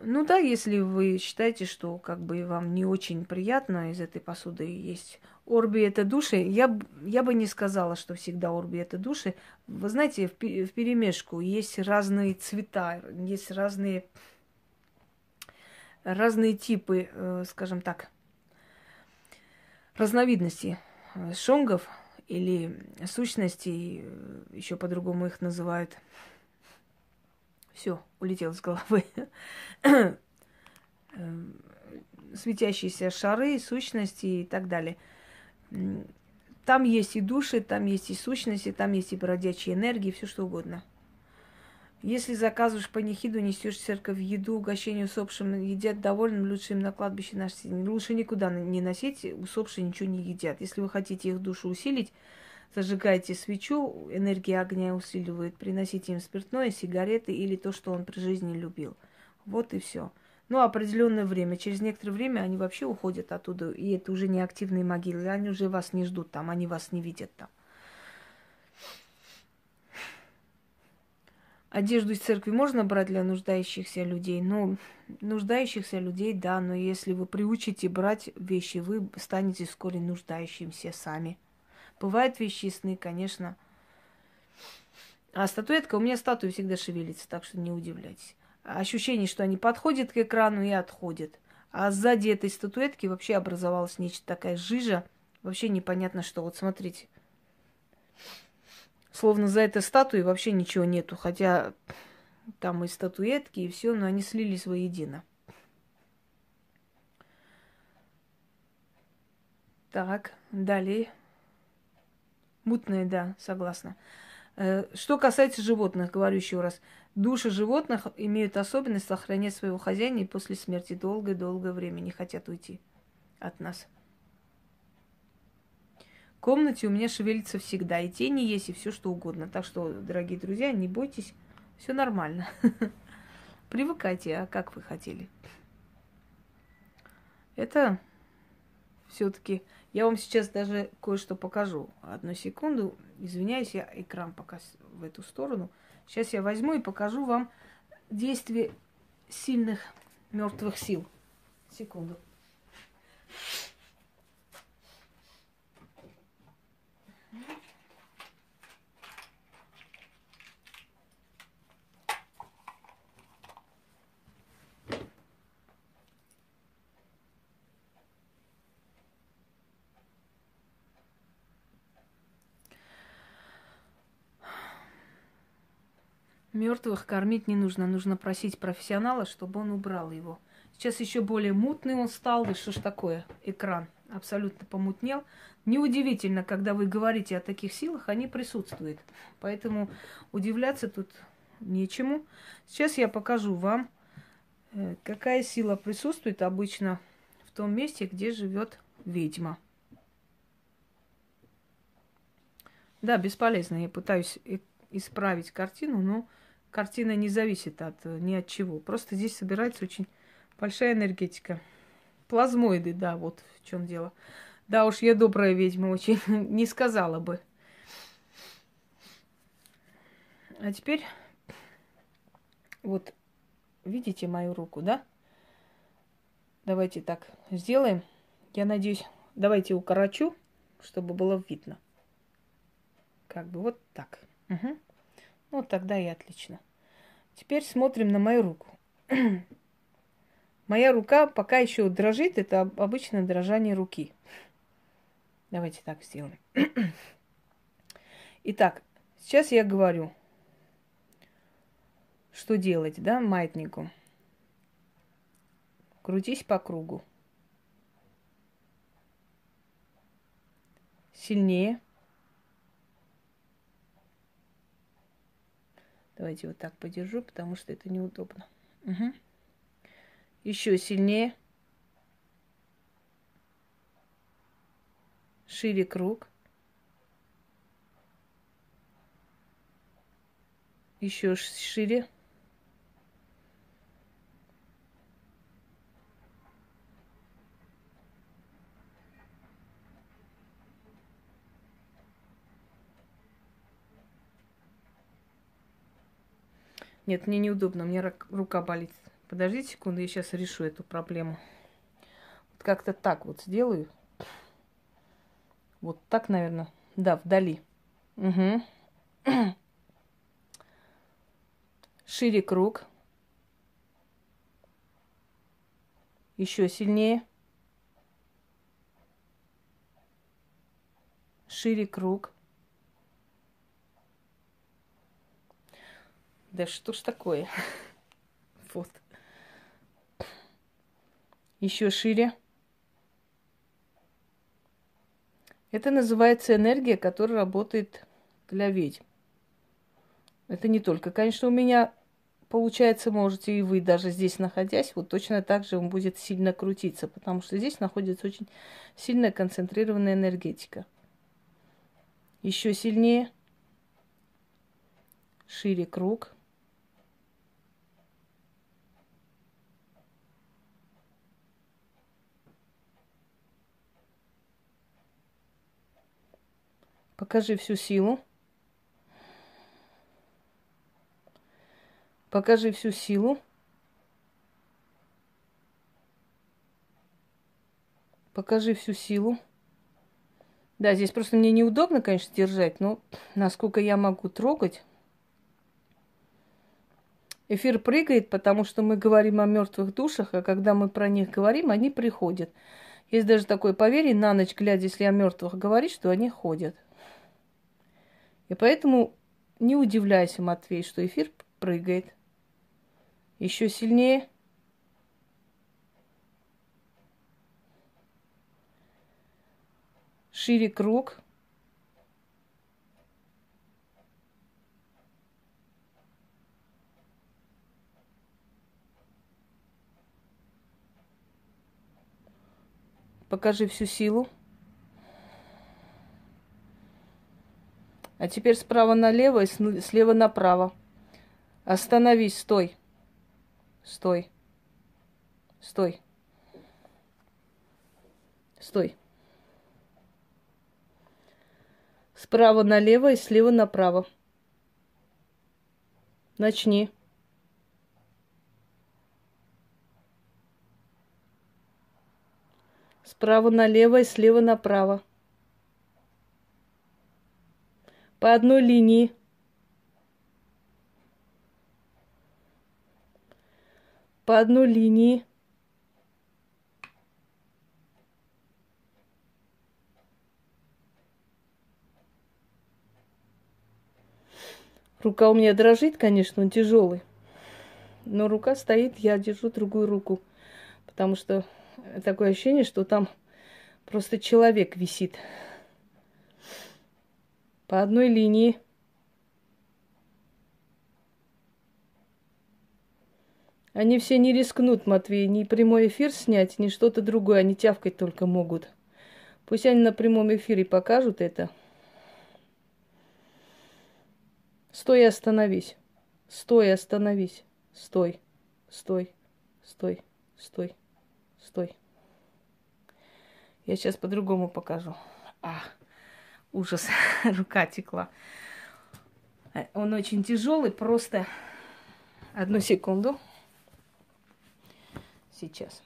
[SPEAKER 1] Ну да, если вы считаете, что как бы вам не очень приятно из этой посуды есть Орби это души, я, я бы не сказала, что всегда Орби это души. Вы знаете, в, в перемешку есть разные цвета, есть разные, разные типы, э, скажем так, разновидности шонгов или сущностей, э, еще по-другому их называют. Все, улетел с головы. *clears throat* Светящиеся шары, сущности и так далее – там есть и души, там есть и сущности, там есть и бродячие энергии, все что угодно. Если заказываешь панихиду, несешь в церковь еду, угощение усопшим, едят довольным, лучше им на кладбище носить. Лучше никуда не носить, усопшие ничего не едят. Если вы хотите их душу усилить, зажигайте свечу, энергия огня усиливает, приносите им спиртное, сигареты или то, что он при жизни любил. Вот и все ну, определенное время. Через некоторое время они вообще уходят оттуда, и это уже не активные могилы, они уже вас не ждут там, они вас не видят там. Одежду из церкви можно брать для нуждающихся людей? Ну, нуждающихся людей, да, но если вы приучите брать вещи, вы станете вскоре нуждающимся сами. Бывают вещи сны, конечно. А статуэтка, у меня статуя всегда шевелится, так что не удивляйтесь ощущение, что они подходят к экрану и отходят. А сзади этой статуэтки вообще образовалась нечто такая жижа. Вообще непонятно что. Вот смотрите. Словно за этой статуей вообще ничего нету. Хотя там и статуэтки, и все, но они слились воедино. Так, далее. Мутная, да, согласна. Э, что касается животных, говорю еще раз, души животных имеют особенность сохранять своего хозяина и после смерти долгое-долгое время не хотят уйти от нас. В комнате у меня шевелится всегда, и тени есть, и все что угодно. Так что, дорогие друзья, не бойтесь, все нормально. *laughs* Привыкайте, а как вы хотели. Это все-таки я вам сейчас даже кое-что покажу. Одну секунду. Извиняюсь, я экран пока в эту сторону. Сейчас я возьму и покажу вам действие сильных мертвых сил. Секунду. Мертвых кормить не нужно, нужно просить профессионала, чтобы он убрал его. Сейчас еще более мутный он стал, да что ж такое, экран абсолютно помутнел. Неудивительно, когда вы говорите о таких силах, они присутствуют. Поэтому удивляться тут нечему. Сейчас я покажу вам, э, какая сила присутствует обычно в том месте, где живет ведьма. Да, бесполезно. Я пытаюсь исправить картину, но картина не зависит от э, ни от чего. Просто здесь собирается очень большая энергетика. Плазмоиды, да, вот в чем дело. Да уж, я добрая ведьма, очень *laughs* не сказала бы. А теперь вот видите мою руку, да? Давайте так сделаем. Я надеюсь, давайте укорочу, чтобы было видно. Как бы вот так. Угу. Ну, тогда и отлично. Теперь смотрим на мою руку. *clears throat* Моя рука пока еще дрожит, это обычное дрожание руки. Давайте так сделаем. *clears throat* Итак, сейчас я говорю, что делать, да, маятнику. Крутись по кругу. Сильнее. Давайте вот так подержу, потому что это неудобно. Угу. Еще сильнее. Шире круг. Еще шире. Нет, мне неудобно, мне рука болит. Подождите секунду, я сейчас решу эту проблему. Вот как-то так вот сделаю. Вот так, наверное. Да, вдали. Угу. *clears throat* Шире круг. Еще сильнее. Шире круг. Да что ж такое? *laughs* Вот. Еще шире. Это называется энергия, которая работает для ведьм. Это не только, конечно, у меня получается, можете и вы даже здесь находясь, вот точно так же он будет сильно крутиться, потому что здесь находится очень сильная концентрированная энергетика. Еще сильнее, шире круг – Покажи всю силу. Покажи всю силу. Покажи всю силу. Да, здесь просто мне неудобно, конечно, держать, но насколько я могу трогать. Эфир прыгает, потому что мы говорим о мертвых душах, а когда мы про них говорим, они приходят. Есть даже такое поверье, на ночь глядя, если о мертвых говорить, что они ходят. И поэтому не удивляйся, Матвей, что эфир прыгает. Еще сильнее. Шире круг. Покажи всю силу. А теперь справа налево и слева направо. Остановись, стой. Стой. Стой. Стой. Справа налево и слева направо. Начни. Справа налево и слева направо. По одной линии. По одной линии. Рука у меня дрожит, конечно, он тяжелый. Но рука стоит, я держу другую руку. Потому что такое ощущение, что там просто человек висит по одной линии. Они все не рискнут, Матвей, ни прямой эфир снять, ни что-то другое. Они тявкать только могут. Пусть они на прямом эфире покажут это. Стой и остановись. Стой и остановись. Стой. Стой. Стой. Стой. Стой. Я сейчас по-другому покажу. А ужас, *laughs* рука текла. Э, он очень тяжелый, просто одну секунду. Сейчас.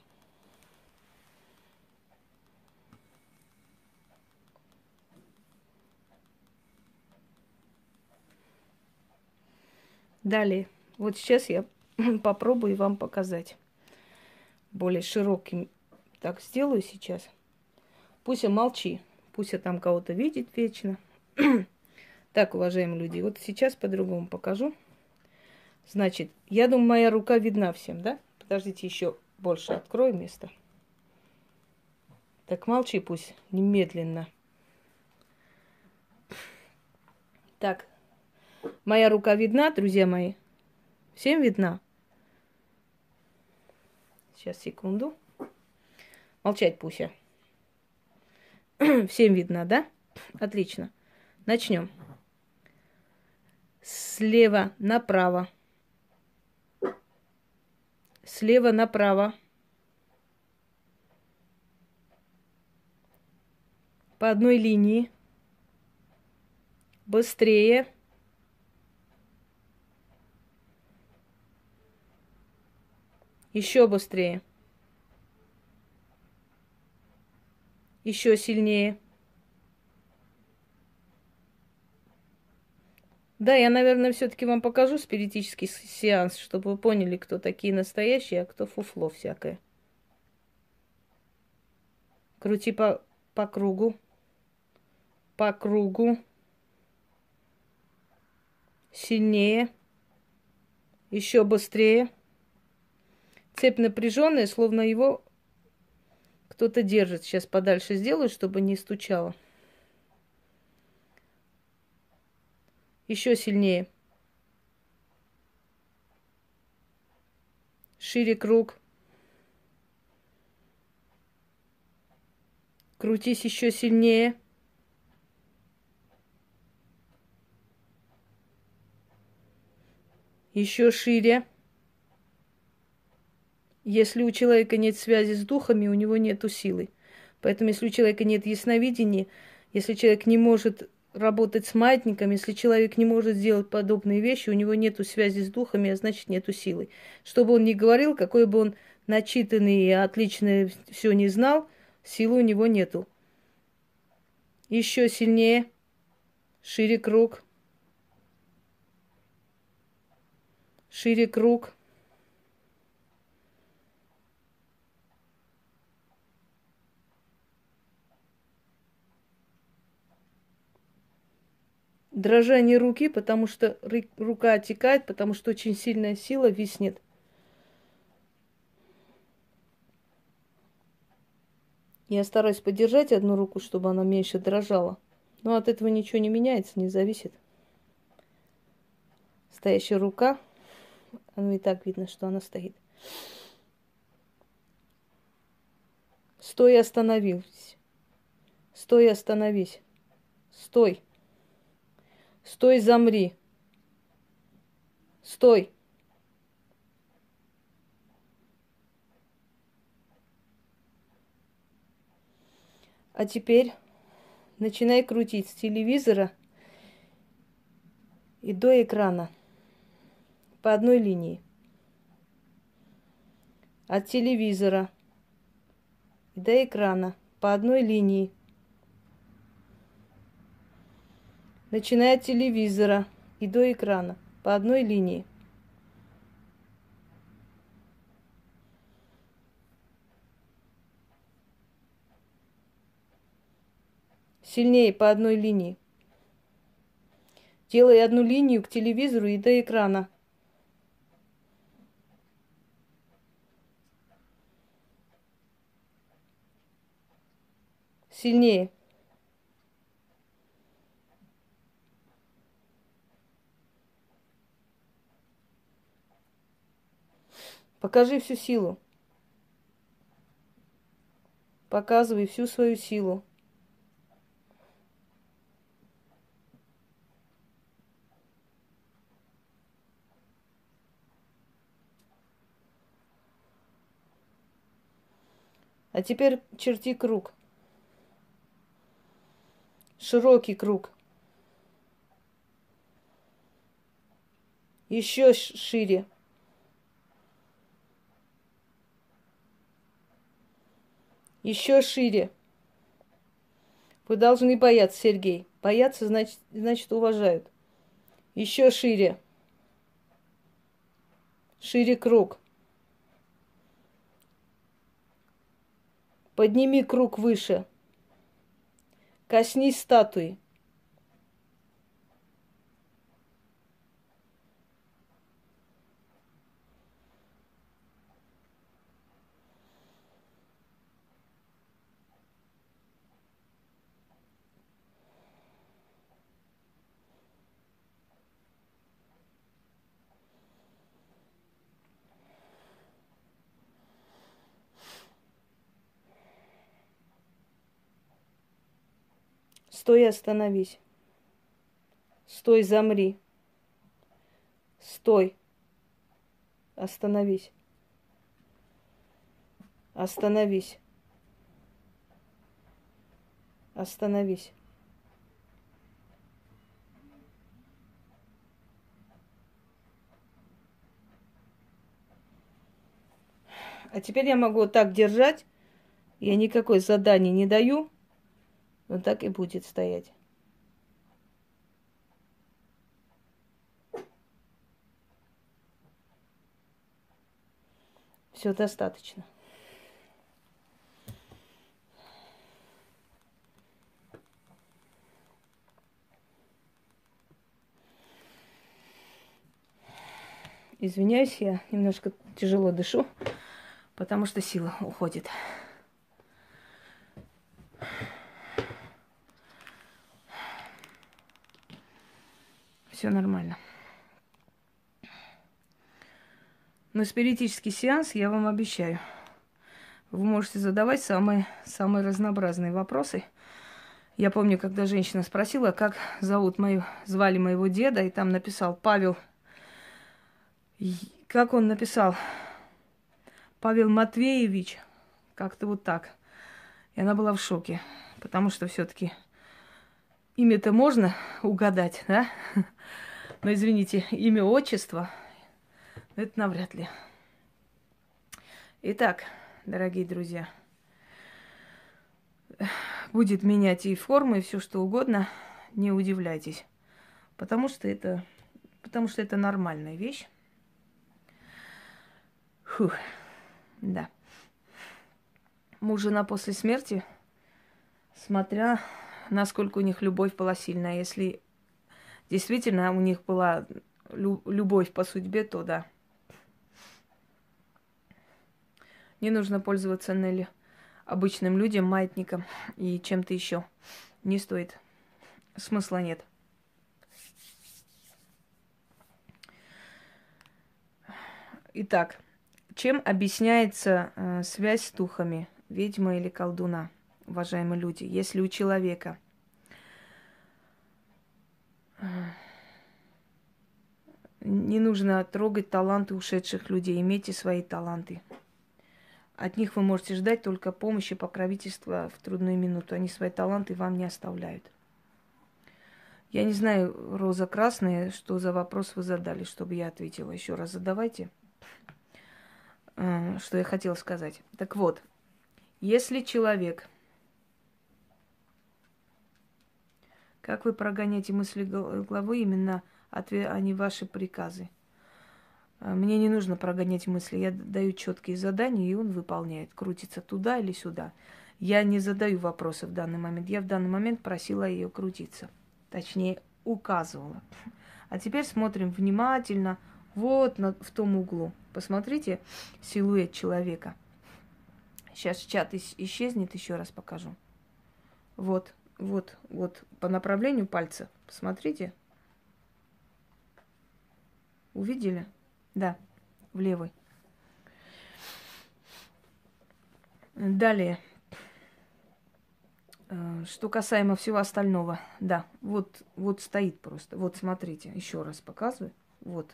[SPEAKER 1] Далее. Вот сейчас я *laughs* попробую вам показать. Более широким так сделаю сейчас. Пусть молчи. Пусть я там кого-то видит вечно. *clears throat* так, уважаемые люди, вот сейчас по-другому покажу. Значит, я думаю, моя рука видна всем, да? Подождите, еще больше открою место. Так, молчи пусть, немедленно. Так, моя рука видна, друзья мои? Всем видна? Сейчас, секунду. Молчать, Пуся. *clears throat* Всем видно, да? Отлично. Начнем. Слева направо. Слева направо. По одной линии. Быстрее. Еще быстрее. Еще сильнее. Да, я, наверное, все-таки вам покажу спиритический сеанс, чтобы вы поняли, кто такие настоящие, а кто фуфло всякое. Крути по, по кругу. По кругу. Сильнее. Еще быстрее. Цепь напряженная, словно его кто-то держит. Сейчас подальше сделаю, чтобы не стучало. Еще сильнее. Шире круг. Крутись еще сильнее. Еще шире. Если у человека нет связи с духами, у него нет силы. Поэтому если у человека нет ясновидения, если человек не может работать с маятником, если человек не может сделать подобные вещи, у него нет связи с духами, а значит нет силы. Что бы он ни говорил, какой бы он начитанный и отлично все не знал, силы у него нету. Еще сильнее, шире круг, шире круг. Дрожание руки, потому что рука отекает, потому что очень сильная сила виснет. Я стараюсь поддержать одну руку, чтобы она меньше дрожала. Но от этого ничего не меняется, не зависит. Стоящая рука, ну и так видно, что она стоит. Стой, остановись. Стой, остановись. Стой. Стой, замри. Стой. А теперь начинай крутить с телевизора и до экрана по одной линии. От телевизора до экрана по одной линии. Начиная от телевизора и до экрана, по одной линии. Сильнее по одной линии. Делай одну линию к телевизору и до экрана. Сильнее. Покажи всю силу. Показывай всю свою силу. А теперь черти круг. Широкий круг. Еще шире. Еще шире. Вы должны бояться, Сергей. Бояться значит, значит уважают. Еще шире. Шире круг. Подними круг выше. Коснись статуи. Стой и остановись. Стой, замри. Стой. Остановись. Остановись. Остановись. А теперь я могу так держать. Я никакой задания не даю. Он так и будет стоять. Все достаточно. Извиняюсь, я немножко тяжело дышу, потому что сила уходит. Все нормально. Но спиритический сеанс я вам обещаю. Вы можете задавать самые, самые разнообразные вопросы. Я помню, когда женщина спросила, как зовут мою, звали моего деда, и там написал Павел. Как он написал? Павел Матвеевич. Как-то вот так. И она была в шоке, потому что все-таки имя-то можно угадать, да? Но извините, имя, отчество, это навряд ли. Итак, дорогие друзья, будет менять и формы, и все что угодно, не удивляйтесь. Потому что это, потому что это нормальная вещь. Фух, да. Муж жена после смерти, смотря насколько у них любовь была сильная. Если действительно у них была любовь по судьбе, то да. Не нужно пользоваться Нелли обычным людям, маятником и чем-то еще. Не стоит. Смысла нет. Итак, чем объясняется э, связь с духами, ведьма или колдуна, уважаемые люди? Если у человека не нужно трогать таланты ушедших людей. Имейте свои таланты. От них вы можете ждать только помощи, покровительства в трудную минуту. Они свои таланты вам не оставляют. Я не знаю, Роза Красная, что за вопрос вы задали, чтобы я ответила. Еще раз задавайте, э, что я хотела сказать. Так вот, если человек Как вы прогоняете мысли главы именно, а не ваши приказы? А, мне не нужно прогонять мысли. Я даю четкие задания, и он выполняет. Крутится туда или сюда. Я не задаю вопросы в данный момент. Я в данный момент просила ее крутиться. Точнее, указывала. А теперь смотрим внимательно. Вот на, в том углу. Посмотрите силуэт человека. Сейчас чат исчезнет, еще раз покажу. Вот, вот, вот, по направлению пальца. Посмотрите. Увидели? Да, в левый. Далее. Э, что касаемо всего остального, да, вот, вот стоит просто. Вот смотрите, еще раз показываю. Вот.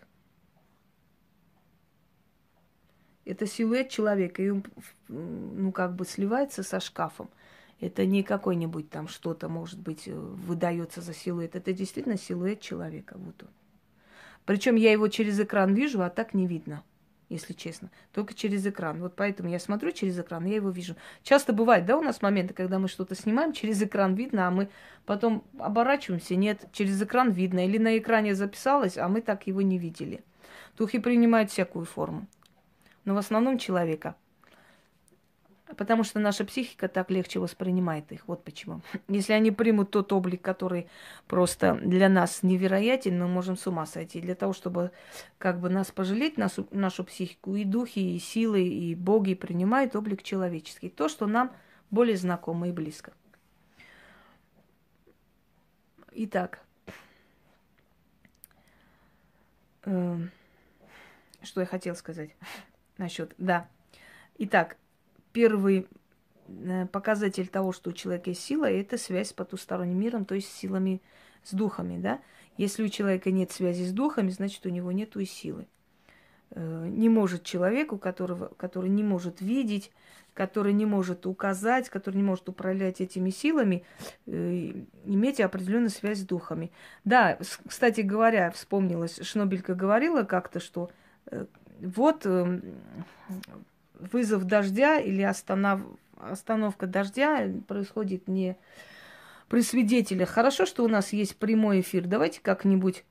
[SPEAKER 1] Это силуэт человека, и он, ну, как бы сливается со шкафом. Это не какой-нибудь там что-то, может быть, э, выдается за силуэт. Это действительно силуэт человека. Вот он. Причем я его через экран вижу, а так не видно, если честно. Только через экран. Вот поэтому я смотрю через экран, я его вижу. Часто бывает, да, у нас моменты, когда мы что-то снимаем, через экран видно, а мы потом оборачиваемся, нет, через экран видно. Или на экране записалось, а мы так его не видели. Духи принимают всякую форму, но в основном человека – Потому что наша психика так легче воспринимает их. Вот почему. *laughs* Если они примут тот облик, который просто для нас невероятен, мы можем с ума сойти. Для того, чтобы как бы нас пожалеть, нашу, нашу психику, и духи, и силы, и боги принимают облик человеческий. То, что нам более знакомо и близко. Итак, э, что я хотел сказать *laughs* насчет, да. Итак, первый э, показатель того, что у человека есть сила, это связь с потусторонним миром, то есть с силами, с духами, да. Если у человека нет связи с духами, значит, у него нет и силы. Э, не может человеку, которого, который не может видеть, который не может указать, который не может управлять этими силами, э, иметь определенную связь с духами. Да, кстати говоря, вспомнилась, Шнобелька говорила как-то, что вот эм, вызов дождя или останов... остановка дождя происходит не при свидетелях. Хорошо, что у нас есть прямой эфир. Давайте как-нибудь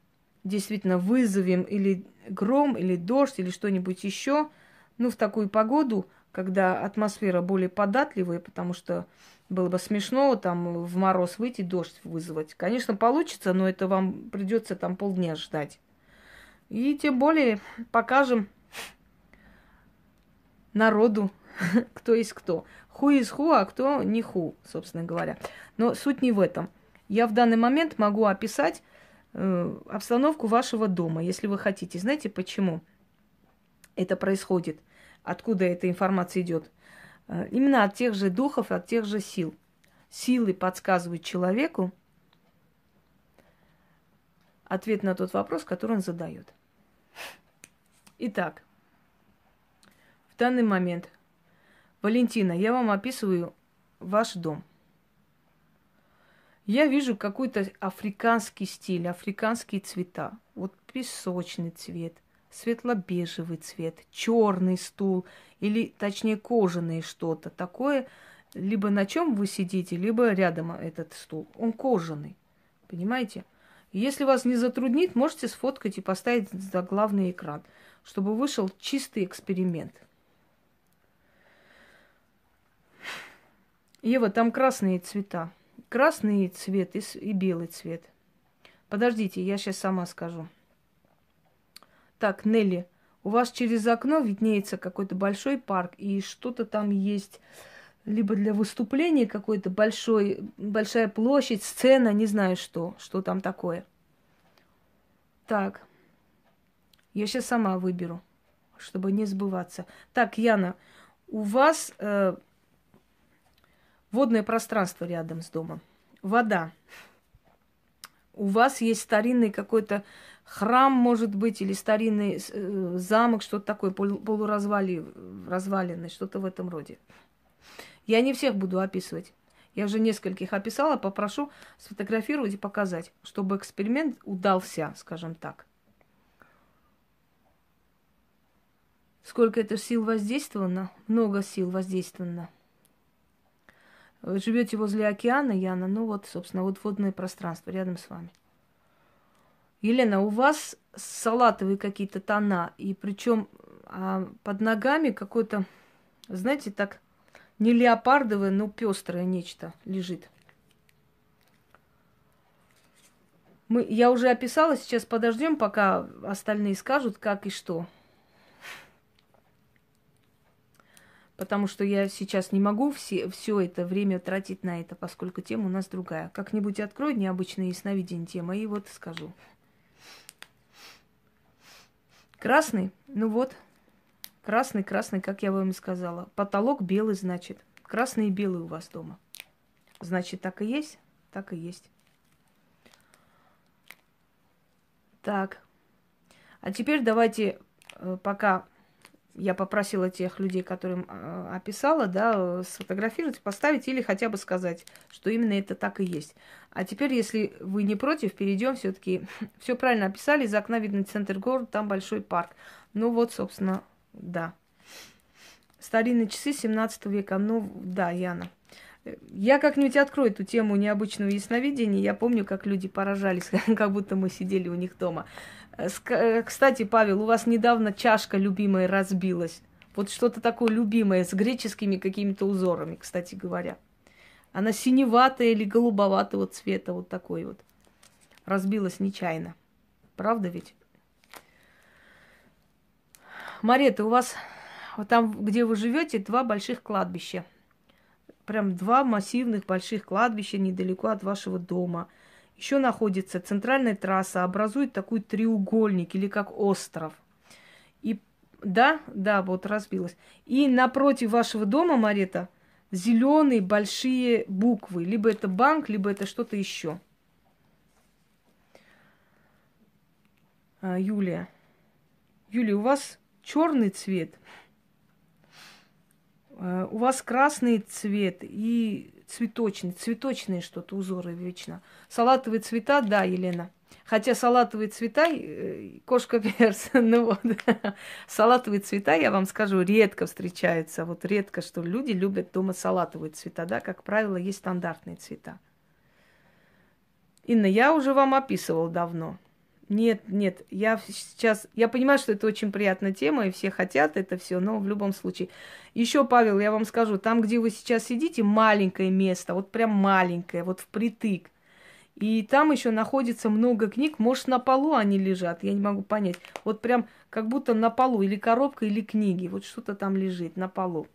[SPEAKER 1] действительно вызовем или гром, или дождь, или что-нибудь еще. Ну, в такую погоду, когда атмосфера более податливая, потому что было бы смешно там в мороз выйти, дождь вызвать. Конечно, получится, но это вам придется там полдня ждать. И тем более покажем народу, *laughs* кто есть кто. Ху из ху, а кто не ху, собственно говоря. Но суть не в этом. Я в данный момент могу описать э, обстановку вашего дома, если вы хотите. Знаете почему это происходит? Откуда эта информация идет? Э, именно от тех же духов, от тех же сил. Силы подсказывают человеку ответ на тот вопрос, который он задает. Итак, данный момент. Валентина, я вам описываю ваш дом. Я вижу какой-то африканский стиль, африканские цвета. Вот песочный цвет, светло-бежевый цвет, черный стул или, точнее, кожаный что-то такое. Либо на чем вы сидите, либо рядом этот стул. Он кожаный, понимаете? Если вас не затруднит, можете сфоткать и поставить за главный экран, чтобы вышел чистый эксперимент – Ева, там красные цвета. Красный цвет и, и белый цвет. Подождите, я сейчас сама скажу. Так, Нелли, у вас через окно виднеется какой-то большой парк, и что-то там есть, либо для выступления какой-то большой, большая площадь, сцена, не знаю что, что там такое. Так, я сейчас сама выберу, чтобы не сбываться. Так, Яна, у вас э, Водное пространство рядом с домом. Вода. У вас есть старинный какой-то храм, может быть, или старинный э, замок, что-то такое, полуразваленный, что-то в этом роде. Я не всех буду описывать. Я уже нескольких описала, попрошу сфотографировать и показать, чтобы эксперимент удался, скажем так. Сколько это сил воздействовано? Много сил воздействовано. Вы живете возле океана, Яна, ну вот, собственно, вот водное пространство рядом с вами. Елена, у вас салатовые какие-то тона, и причем а под ногами какое-то, знаете, так не леопардовое, но пестрое нечто лежит. Мы, я уже описала, сейчас подождем, пока остальные скажут, как и что. Потому что я сейчас не могу все, все это время тратить на это, поскольку тема у нас другая. Как-нибудь открою необычное ясновидение тема и вот скажу. Красный? Ну вот. Красный, красный, как я вам и сказала. Потолок белый, значит. Красный и белый у вас дома. Значит, так и есть? Так и есть. Так. А теперь давайте, э, пока я попросила тех людей, которым э, описала, да, сфотографировать, поставить или хотя бы сказать, что именно это так и есть. А теперь, если вы не против, перейдем все-таки. *laughs* Все правильно описали, из окна видно центр города, там большой парк. Ну вот, собственно, да. Старинные часы 17 века. Ну, да, Яна. Я как-нибудь открою эту тему необычного ясновидения. Я помню, как люди поражались, *laughs* как будто мы сидели у них дома. Э, кстати, Павел, у вас недавно чашка любимая разбилась. Вот что-то такое любимое с греческими какими-то узорами, кстати говоря. Она синеватая или голубоватого цвета, вот такой вот. Разбилась нечаянно. Правда ведь? Марета, у вас вот там, где вы живете, два больших кладбища. Прям два массивных больших кладбища недалеко от вашего дома. Еще находится центральная трасса, образует такой треугольник или как остров. И да, да, вот разбилась. И напротив вашего дома, Марета, зеленые большие буквы. Либо это банк, либо это что-то еще. А, Юлия. Юлия, у вас черный цвет. А, у вас красный цвет и цветочный, цветочные что-то узоры вечно. Салатовые цвета, да, Елена. Хотя салатовые цвета, э, кошка перс, *laughs* ну вот, салатовые цвета, я вам скажу, редко встречаются. Вот редко, что люди любят дома салатовые цвета, да, как правило, есть стандартные цвета. Инна, я уже вам описывал давно. Нет, нет, я сейчас, я понимаю, что это очень приятная тема, и все хотят это все, но в любом случае. Еще, Павел, я вам скажу, там, где вы сейчас сидите, маленькое место, вот прям маленькое, вот впритык. И там еще находится много книг, может, на полу они лежат, я не могу понять. Вот прям как будто на полу, или коробка, или книги, вот что-то там лежит на полу.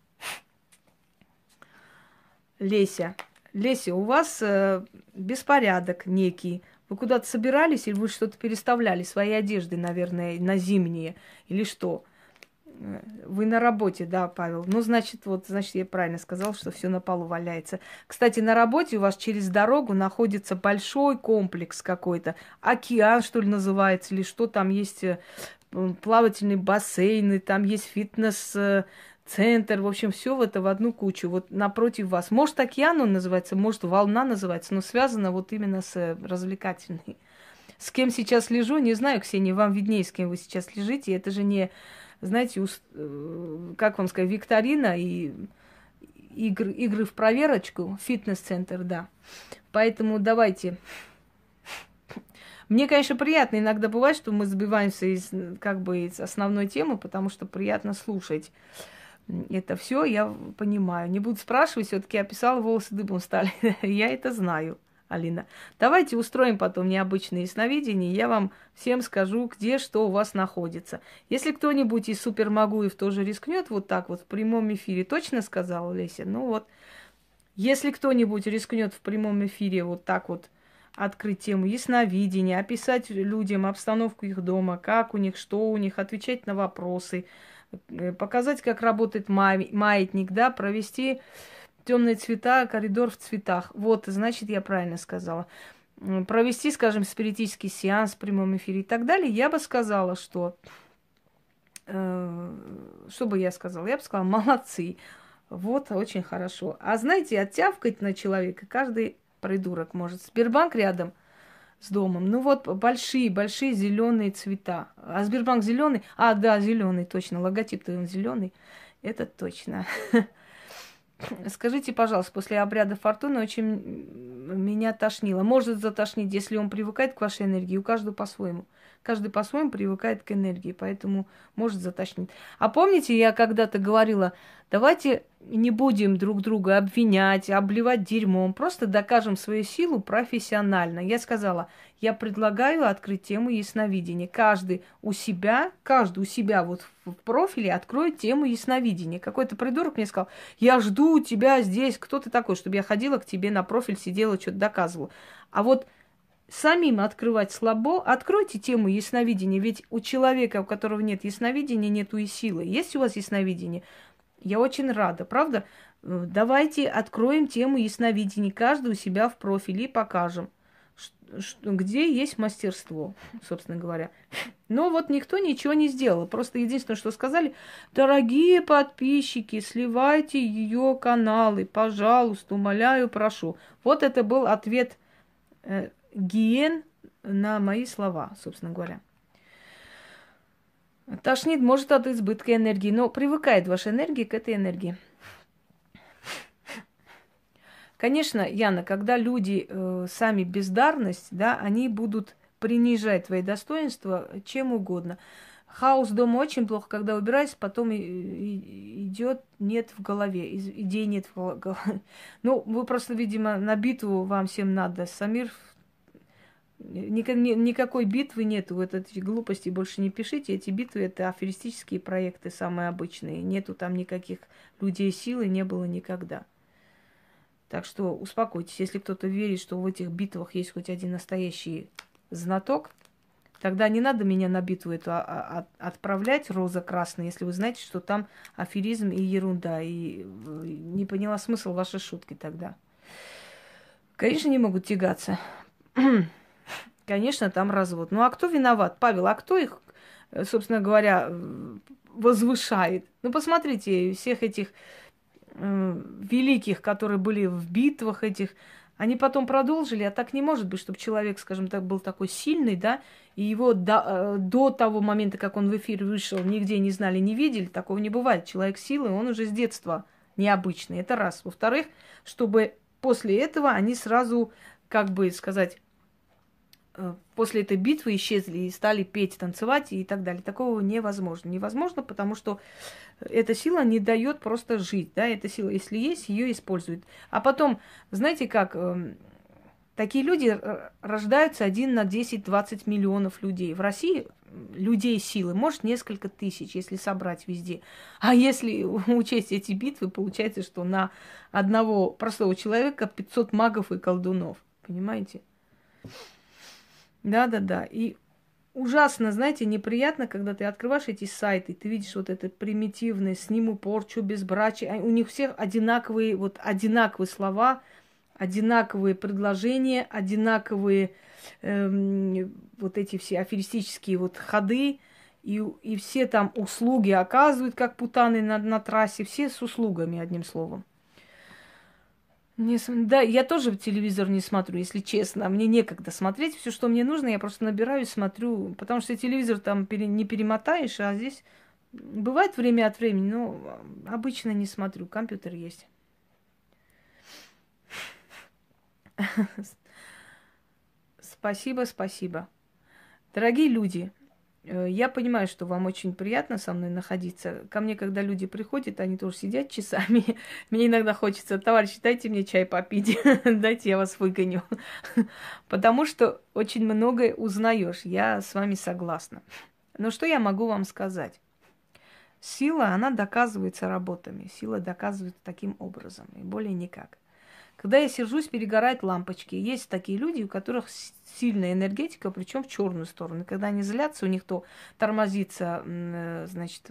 [SPEAKER 1] Леся, Леся, у вас э, беспорядок некий. Вы куда-то собирались или вы что-то переставляли, свои одежды, наверное, на зимние или что? Вы на работе, да, Павел. Ну, значит, вот, значит, я правильно сказал, что все на полу валяется. Кстати, на работе у вас через дорогу находится большой комплекс какой-то. Океан, что ли, называется, или что там есть э, плавательные бассейны, там есть фитнес э, центр, в общем, все это в одну кучу, вот напротив вас. Может, океан он называется, может, волна называется, но связано вот именно с э, развлекательной. С кем сейчас лежу, не знаю, Ксения, вам виднее, с кем вы сейчас лежите. Это же не знаете, уст, э, как вам сказать, викторина и игры, игры в проверочку, фитнес-центр, да. Поэтому давайте. Мне, конечно, приятно иногда бывает, что мы сбиваемся из, как бы, из основной темы, потому что приятно слушать это все, я понимаю. Не буду спрашивать, все-таки я писала, волосы дыбом стали. *laughs* я это знаю. Алина. Давайте устроим потом необычные сновидения, я вам всем скажу, где что у вас находится. Если кто-нибудь из супермагуев тоже рискнет вот так вот в прямом эфире, точно сказала Леся? Ну вот, если кто-нибудь рискнет в прямом эфире вот так вот открыть тему ясновидения, описать людям обстановку их дома, как у них, что у них, отвечать на вопросы, показать, как работает маятник, да, провести темные цвета, коридор в цветах. Вот, значит, я правильно сказала. Провести, скажем, спиритический сеанс в прямом эфире и так далее, я бы сказала, что... Э, что бы я сказала? Я бы сказала, молодцы. Вот, очень хорошо. А знаете, оттявкать на человека каждый придурок может. Сбербанк рядом с домом. Ну вот большие, большие зеленые цвета. А Сбербанк зеленый? А, да, зеленый, точно. Логотип-то он зеленый. Это точно. *laughs* Скажите, пожалуйста, после обряда фортуны очень меня тошнило. Может затошнить, если он привыкает к вашей энергии, у каждого по-своему. Каждый по-своему привыкает к энергии, поэтому может затошнить. А помните, я когда-то говорила, давайте не будем друг друга обвинять, обливать дерьмом, просто докажем свою силу профессионально. Я сказала, я предлагаю открыть тему ясновидения. Каждый у себя, каждый у себя вот в профиле откроет тему ясновидения. Какой-то придурок мне сказал, я жду тебя здесь, кто ты такой, чтобы я ходила к тебе на профиль, сидела, что-то доказывала. А вот самим открывать слабо, откройте тему ясновидения, ведь у человека, у которого нет ясновидения, нету и силы. Есть у вас ясновидение? Я очень рада, правда? Э, давайте откроем тему ясновидения, каждый себя в профиле и покажем, где есть мастерство, собственно говоря. Но вот никто ничего не сделал. Просто единственное, что сказали, дорогие подписчики, сливайте ее каналы, пожалуйста, умоляю, прошу. Вот это был ответ э, гиен на мои слова, собственно говоря. Тошнит может от избытка энергии, но привыкает ваша энергия к этой энергии. Конечно, Яна, когда люди э, сами бездарность, да, они будут принижать твои достоинства чем угодно. Хаос дома очень плохо, когда убираешься, потом идет нет в голове, идей нет в голове. *laughs* Ну, вы просто, видимо, на битву вам всем надо. Самир, никакой битвы нету, вот эти глупости больше не пишите. Эти битвы это аферистические проекты самые обычные. Нету там никаких людей силы, не было никогда. Так что успокойтесь, если кто-то верит, что в этих битвах есть хоть один настоящий знаток, Тогда не надо меня на битву эту а, а, отправлять, роза красная, если вы знаете, что там аферизм и ерунда. И не поняла смысл вашей шутки тогда. Конечно, не могут тягаться. *clears throat* Конечно, там развод. Ну а кто виноват? Павел, а кто их, собственно говоря, возвышает? Ну посмотрите, всех этих э, великих, которые были в битвах этих, они потом продолжили, а так не может быть, чтобы человек, скажем так, был такой сильный, да, и его до, э, до того момента, как он в эфир вышел, нигде не знали, не видели, такого не бывает. Человек силы, он уже с детства необычный. Это раз. Во-вторых, чтобы после этого они сразу, как бы сказать, э, после этой битвы исчезли и стали петь, танцевать и так далее. Такого невозможно. Невозможно, потому что эта сила не дает просто жить, да, эта сила, если есть, ее используют. А потом, знаете как, эм, такие люди рождаются один на 10-20 миллионов людей. В России людей силы, может, несколько тысяч, если собрать везде. А если *laughs* учесть эти битвы, получается, что на одного простого человека 500 магов и колдунов. Понимаете? Да-да-да. И ужасно, знаете, неприятно, когда ты открываешь эти сайты, ты видишь вот это примитивное, сниму порчу, безбрачие, а у них всех одинаковые, вот одинаковые слова, одинаковые предложения, одинаковые эм, вот эти все аферистические вот ходы, и, и все там услуги оказывают, как путаны на, на трассе, все с услугами, одним словом. Не, да, я тоже телевизор не смотрю, если честно. Мне некогда смотреть. Все, что мне нужно, я просто набираю и смотрю. Потому что телевизор там пере, не перемотаешь, а здесь бывает время от времени, но обычно не смотрю. Компьютер есть. *laughs* Спасибо, спасибо. Дорогие люди, я понимаю, что вам очень приятно со мной находиться. Ко мне, когда люди приходят, они тоже сидят часами. *laughs* Мне иногда хочется, товарищи, дайте мне чай попить, *laughs* дайте я вас выгоню. *laughs* Потому что очень многое узнаешь. Я с вами согласна. Но что я могу вам сказать? Сила, она доказывается работами. Сила доказывается таким образом, и более никак. Когда я сержусь, перегорают лампочки. Есть такие люди, у которых сильная энергетика, причем в черную сторону. Когда они злятся, у них то тормозится, э, значит,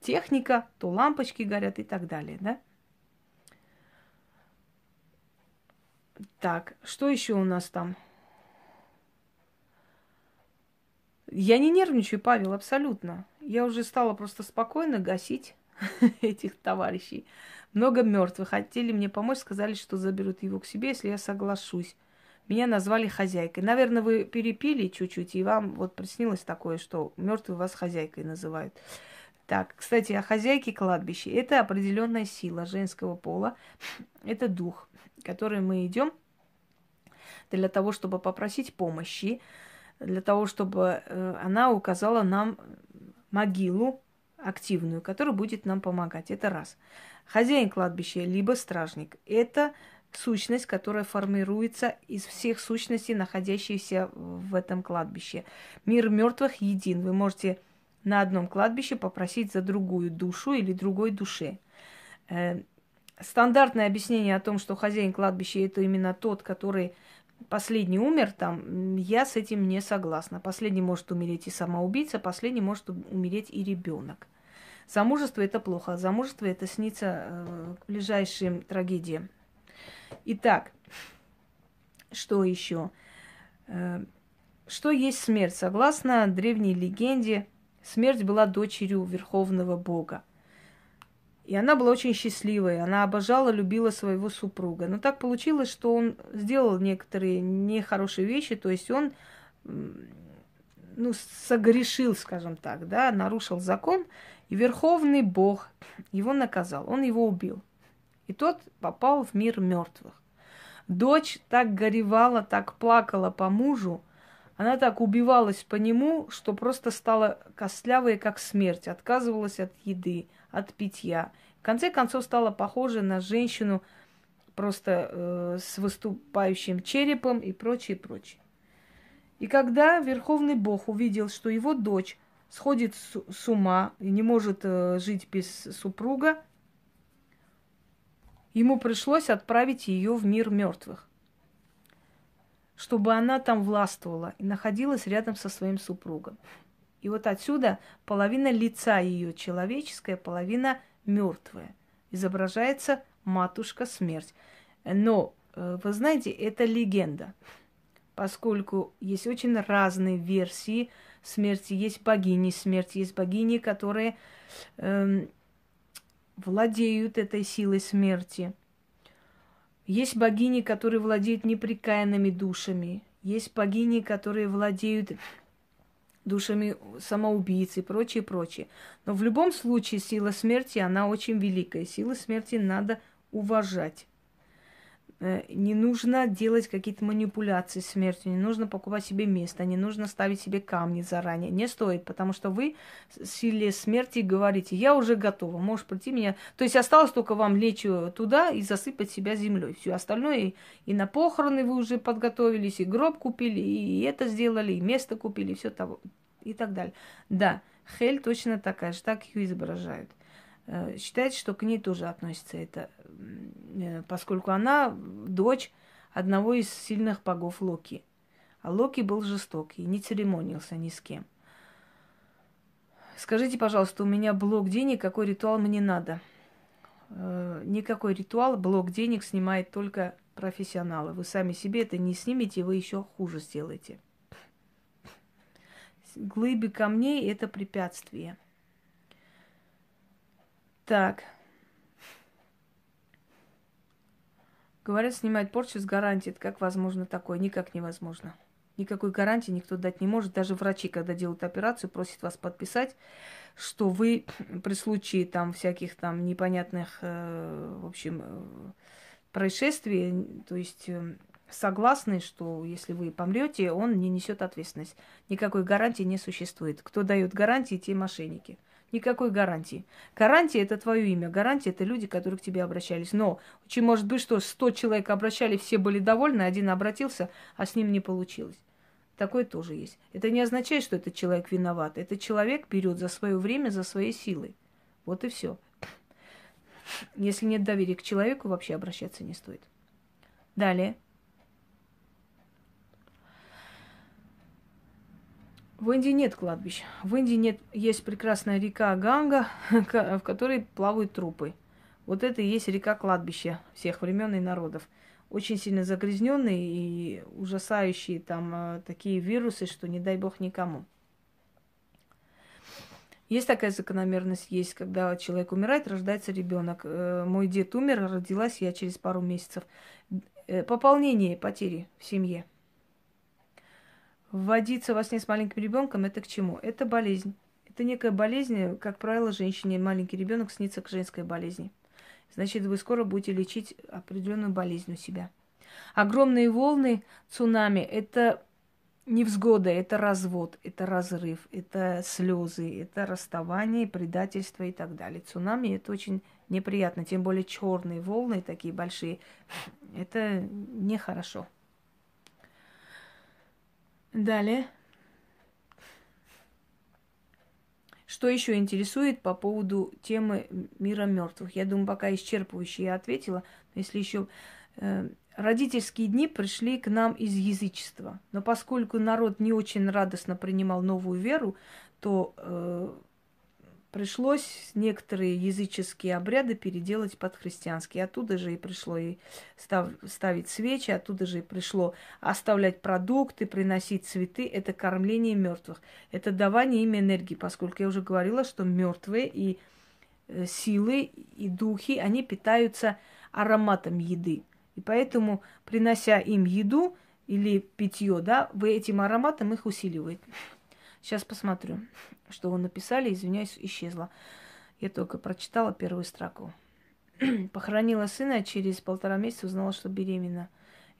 [SPEAKER 1] техника, то лампочки горят и так далее, да? Так, что еще у нас там? Я не нервничаю, Павел, абсолютно. Я уже стала просто спокойно гасить *laughs* этих товарищей. Много мертвых. Хотели мне помочь, сказали, что заберут его к себе, если я соглашусь. Меня назвали хозяйкой. Наверное, вы перепили чуть-чуть, и вам вот приснилось такое, что мертвые вас хозяйкой называют. Так, кстати, о хозяйке кладбища. Это определенная сила женского пола. Это дух, который мы идем для того, чтобы попросить помощи, для того, чтобы э, она указала нам могилу активную, которая будет нам помогать. Это раз. Хозяин кладбища, либо стражник. Это сущность, которая формируется из всех сущностей, находящихся в этом кладбище. Мир мертвых един. Вы можете на одном кладбище попросить за другую душу или другой душе. Э, стандартное объяснение о том, что хозяин кладбища это именно тот, который последний умер там, я с этим не согласна. Последний может умереть и самоубийца, последний может умереть и ребенок. Замужество это плохо. Замужество это снится э, ближайшим трагедиям. Итак, что еще? Э, что есть смерть? Согласно древней легенде, смерть была дочерью верховного бога. И она была очень счастливой, она обожала, любила своего супруга. Но так получилось, что он сделал некоторые нехорошие вещи, то есть он ну, согрешил, скажем так, да, нарушил закон, и Верховный Бог его наказал, он его убил. И тот попал в мир мертвых. Дочь так горевала, так плакала по мужу, она так убивалась по нему, что просто стала костлявой, как смерть, отказывалась от еды, от питья. В конце концов стала похожа на женщину просто э, с выступающим черепом и прочее, прочее. И когда Верховный Бог увидел, что его дочь сходит с, ума и не может э, жить без супруга, ему пришлось отправить ее в мир мертвых чтобы она там властвовала и находилась рядом со своим супругом. И вот отсюда половина лица ее человеческая, половина мертвая. Изображается матушка смерть. Но, э, вы знаете, это легенда, поскольку есть очень разные версии смерти. Есть богини смерти, есть богини, которые эм, владеют этой силой смерти – есть богини, которые владеют неприкаянными душами. Есть богини, которые владеют душами самоубийц и прочее, прочее. Но в любом случае сила смерти, она очень великая. Силу смерти надо уважать. Э, не нужно делать какие-то манипуляции смертью, не нужно покупать себе место, не нужно ставить себе камни заранее. Не стоит, потому что вы силе смерти говорите, я уже готова, можешь прийти меня. То есть осталось только вам лечь туда и засыпать себя землей. Все остальное и, и на похороны вы уже подготовились, и гроб купили, и это сделали, и место купили, все того, и так далее. Да, Хель точно такая же, так ее изображают. Э, считается, что к ней тоже относится это, э, поскольку она дочь одного из сильных богов Локи. А Локи был жестокий, не церемонился ни с кем. Скажите, пожалуйста, у меня блок денег, какой ритуал мне надо? Э, никакой ритуал, блок денег снимает только профессионалы. Вы сами себе это не снимете, вы еще хуже сделаете. Глыбы камней – это препятствие – так. Говорят, снимать порчу с гарантией. Как возможно такое? Никак невозможно. Никакой гарантии никто дать не может. Даже врачи, когда делают операцию, просят вас подписать, что вы *clears throat* при случае там всяких там непонятных, э, в общем, э, происшествий, то есть э, согласны, что если вы помрете, он не несет ответственность. Никакой гарантии не существует. Кто дает гарантии, те мошенники. Никакой гарантии. Гарантия – это твое имя. Гарантия – это люди, которые к тебе обращались. Но очень может быть, что 100 человек обращались, все были довольны, один обратился, а с ним не получилось. Такое тоже есть. Это не означает, что этот человек виноват. Этот человек берет за свое время, за свои силы. Вот и все. Если нет доверия к человеку, вообще обращаться не стоит. Далее. В Индии нет кладбищ. В Индии нет, есть прекрасная река Ганга, *laughs* в которой плавают трупы. Вот это и есть река кладбища всех времен и народов. Очень сильно загрязненные и ужасающие там э, такие вирусы, что не дай бог никому. Есть такая закономерность, есть, когда человек умирает, рождается ребенок. Э, мой дед умер, родилась я через пару месяцев. Э, пополнение потери в семье – Вводиться во сне с маленьким ребенком это к чему? Это болезнь. Это некая болезнь, как правило, женщине маленький ребенок снится к женской болезни. Значит, вы скоро будете лечить определенную болезнь у себя. Огромные волны, цунами – это невзгода, это развод, это разрыв, это слезы, это расставание, предательство и так далее. Цунами это очень неприятно, тем более черные волны такие большие. Это нехорошо. Далее. Что еще интересует по поводу темы мира мертвых? Я думаю, пока исчерпывающе я ответила. Если еще э, родительские дни пришли к нам из язычества. Но поскольку народ не очень радостно принимал новую веру, то э, пришлось некоторые языческие обряды переделать под христианские. Оттуда же и пришло и став, ставить свечи, оттуда же и пришло оставлять продукты, приносить цветы. Это кормление мертвых. Это давание им энергии, поскольку я уже говорила, что мертвые и э, силы, и духи, они питаются ароматом еды. И поэтому, принося им еду или питье, да, вы этим ароматом их усиливаете. Сейчас посмотрю, что вы написали. Извиняюсь, исчезла. Я только прочитала первую строку. *clears throat* Похоронила сына, а через полтора месяца узнала, что беременна.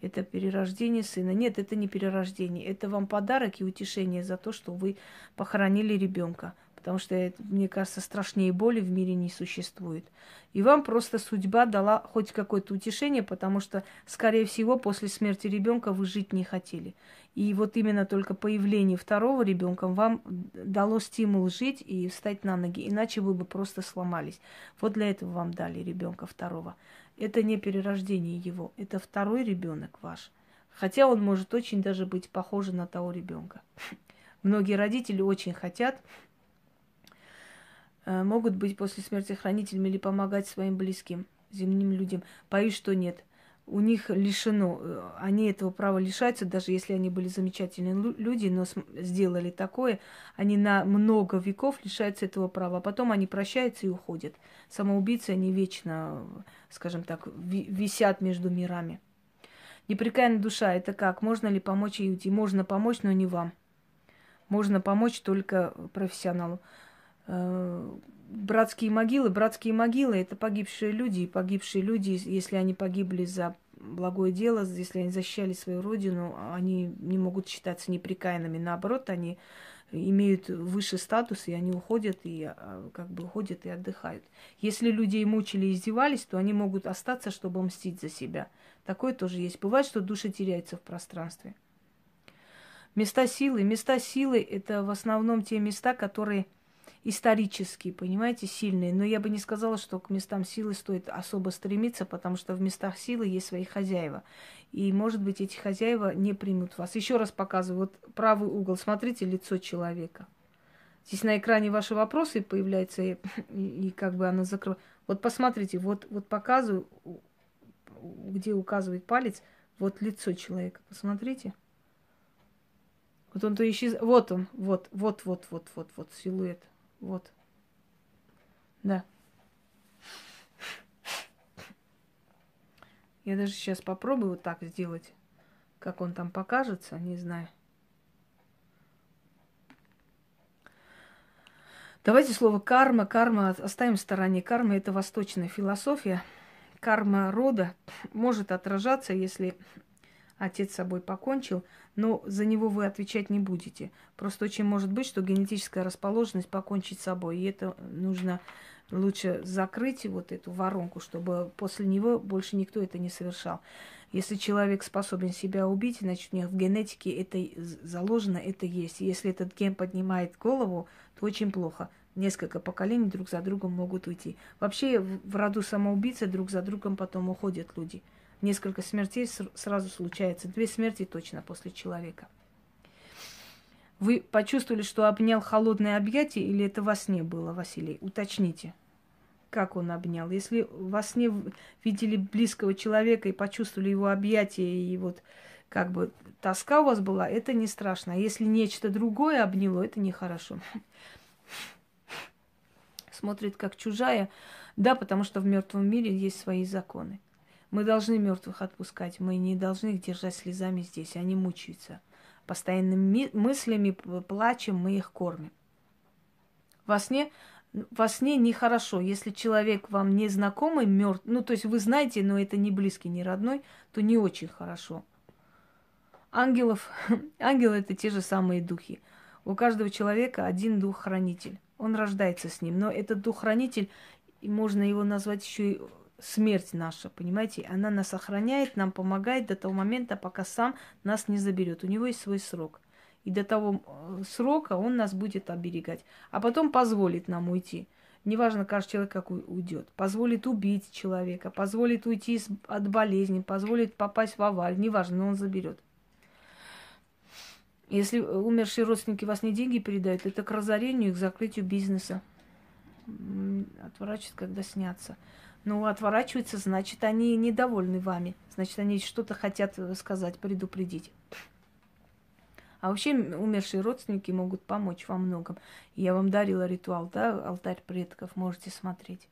[SPEAKER 1] Это перерождение сына. Нет, это не перерождение. Это вам подарок и утешение за то, что вы похоронили ребенка. Потому что, это, мне кажется, страшнее боли в мире не существует. И вам просто судьба дала хоть какое-то утешение, потому что, скорее всего, после смерти ребенка вы жить не хотели. И вот именно только появление второго ребенка вам дало стимул жить и встать на ноги, иначе вы бы просто сломались. Вот для этого вам дали ребенка второго. Это не перерождение его, это второй ребенок ваш. Хотя он может очень даже быть похож на того ребенка. Многие родители очень хотят, э, могут быть после смерти хранителями или помогать своим близким, земным людям. Боюсь, что нет у них лишено, э, они этого права лишаются, даже если они были замечательные люди, но сделали такое, они на много веков лишаются этого права, а потом они прощаются и уходят. Самоубийцы, они вечно, скажем так, висят между мирами. Непрекаянная душа – это как? Можно ли помочь уйти? Можно помочь, но не вам. Можно помочь только профессионалу э, братские могилы. Братские могилы – это погибшие люди. И погибшие люди, если они погибли за благое дело, если они защищали свою родину, они не могут считаться неприкаянными. Наоборот, они имеют высший статус, и они уходят, и а, как бы уходят и отдыхают. Если людей мучили и издевались, то они могут остаться, чтобы мстить за себя. Такое тоже есть. Бывает, что души теряются в пространстве. Места силы. Места силы – это в основном те места, которые – исторические, понимаете, сильные. Но я бы не сказала, что к местам силы стоит особо стремиться, потому что в местах силы есть свои хозяева. И, может быть, эти хозяева не примут вас. Еще раз показываю. Вот правый угол. Смотрите лицо человека. Здесь на экране ваши вопросы появляются, и, и, как бы оно закрыто. Вот посмотрите, вот, вот показываю, где указывает палец, вот лицо человека. Посмотрите. Вот он то исчез... Вот он, вот, вот, вот, вот, вот, вот, силуэт. Вот. Да. Я даже сейчас попробую вот так сделать. Как он там покажется, не знаю. Давайте слово карма. Карма оставим в стороне. Карма – это восточная философия. Карма рода может отражаться, если отец с собой покончил, но за него вы отвечать не будете. Просто очень может быть, что генетическая расположенность покончить с собой, и это нужно лучше закрыть вот эту воронку, чтобы после него больше никто это не совершал. Если человек способен себя убить, значит, у них в генетике это заложено, это есть. Если этот ген поднимает голову, то очень плохо. Несколько поколений друг за другом могут уйти. Вообще в роду самоубийцы друг за другом потом уходят люди несколько смертей сразу случается. Две смерти точно после человека. Вы почувствовали, что обнял холодное объятие, или это во сне было, Василий? Уточните, как он обнял. Если во сне видели близкого человека и почувствовали его объятие, и вот как бы тоска у вас была, это не страшно. А если нечто другое обняло, это нехорошо. Смотрит как чужая. Да, потому что в мертвом мире есть свои законы. Мы должны мертвых отпускать, мы не должны их держать слезами здесь, они мучаются. Постоянными мыслями, плачем, мы их кормим. Во сне, во сне нехорошо, если человек вам незнакомый, мертв, ну то есть вы знаете, но это не близкий, не родной, то не очень хорошо. Ангелов, *laughs* ангелы это те же самые духи. У каждого человека один дух-хранитель. Он рождается с ним. Но этот дух-хранитель, можно его назвать еще и смерть наша, понимаете? Она нас охраняет, нам помогает до того момента, пока сам нас не заберет. У него есть свой срок. И до того э, срока он нас будет оберегать. А потом позволит нам уйти. Неважно, каждый человек как уйдет. Позволит убить человека, позволит уйти от болезни, позволит попасть в аварию. Неважно, но он заберет. Если умершие родственники вас не деньги передают, это к разорению и к закрытию бизнеса. Отворачивают, когда снятся. Ну, отворачиваются, значит, они недовольны вами. Значит, они что-то хотят сказать, предупредить. А вообще умершие родственники могут помочь во многом. Я вам дарила ритуал, да, алтарь предков, можете смотреть.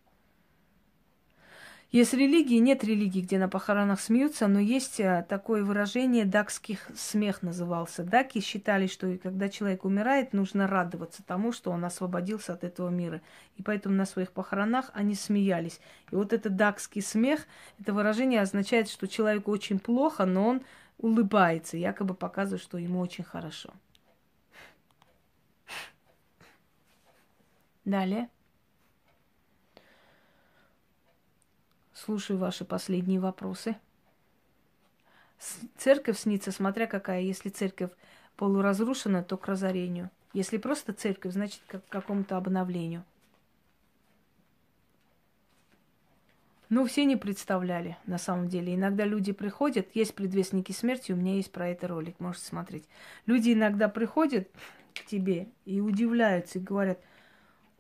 [SPEAKER 1] Есть религии, нет религии, где на похоронах смеются, но есть э, такое выражение дакских смех назывался. Даки считали, что когда человек умирает, нужно радоваться тому, что он освободился от этого мира. И поэтому на своих похоронах они смеялись. И вот этот дакский смех, это выражение означает, что человеку очень плохо, но он улыбается, якобы показывает, что ему очень хорошо. Далее. Слушаю ваши последние вопросы. Церковь снится, смотря какая. Если церковь полуразрушена, то к разорению. Если просто церковь, значит, к какому-то обновлению. Ну, все не представляли, на самом деле. Иногда люди приходят, есть предвестники смерти, у меня есть про это ролик, можете смотреть. Люди иногда приходят к тебе и удивляются, и говорят,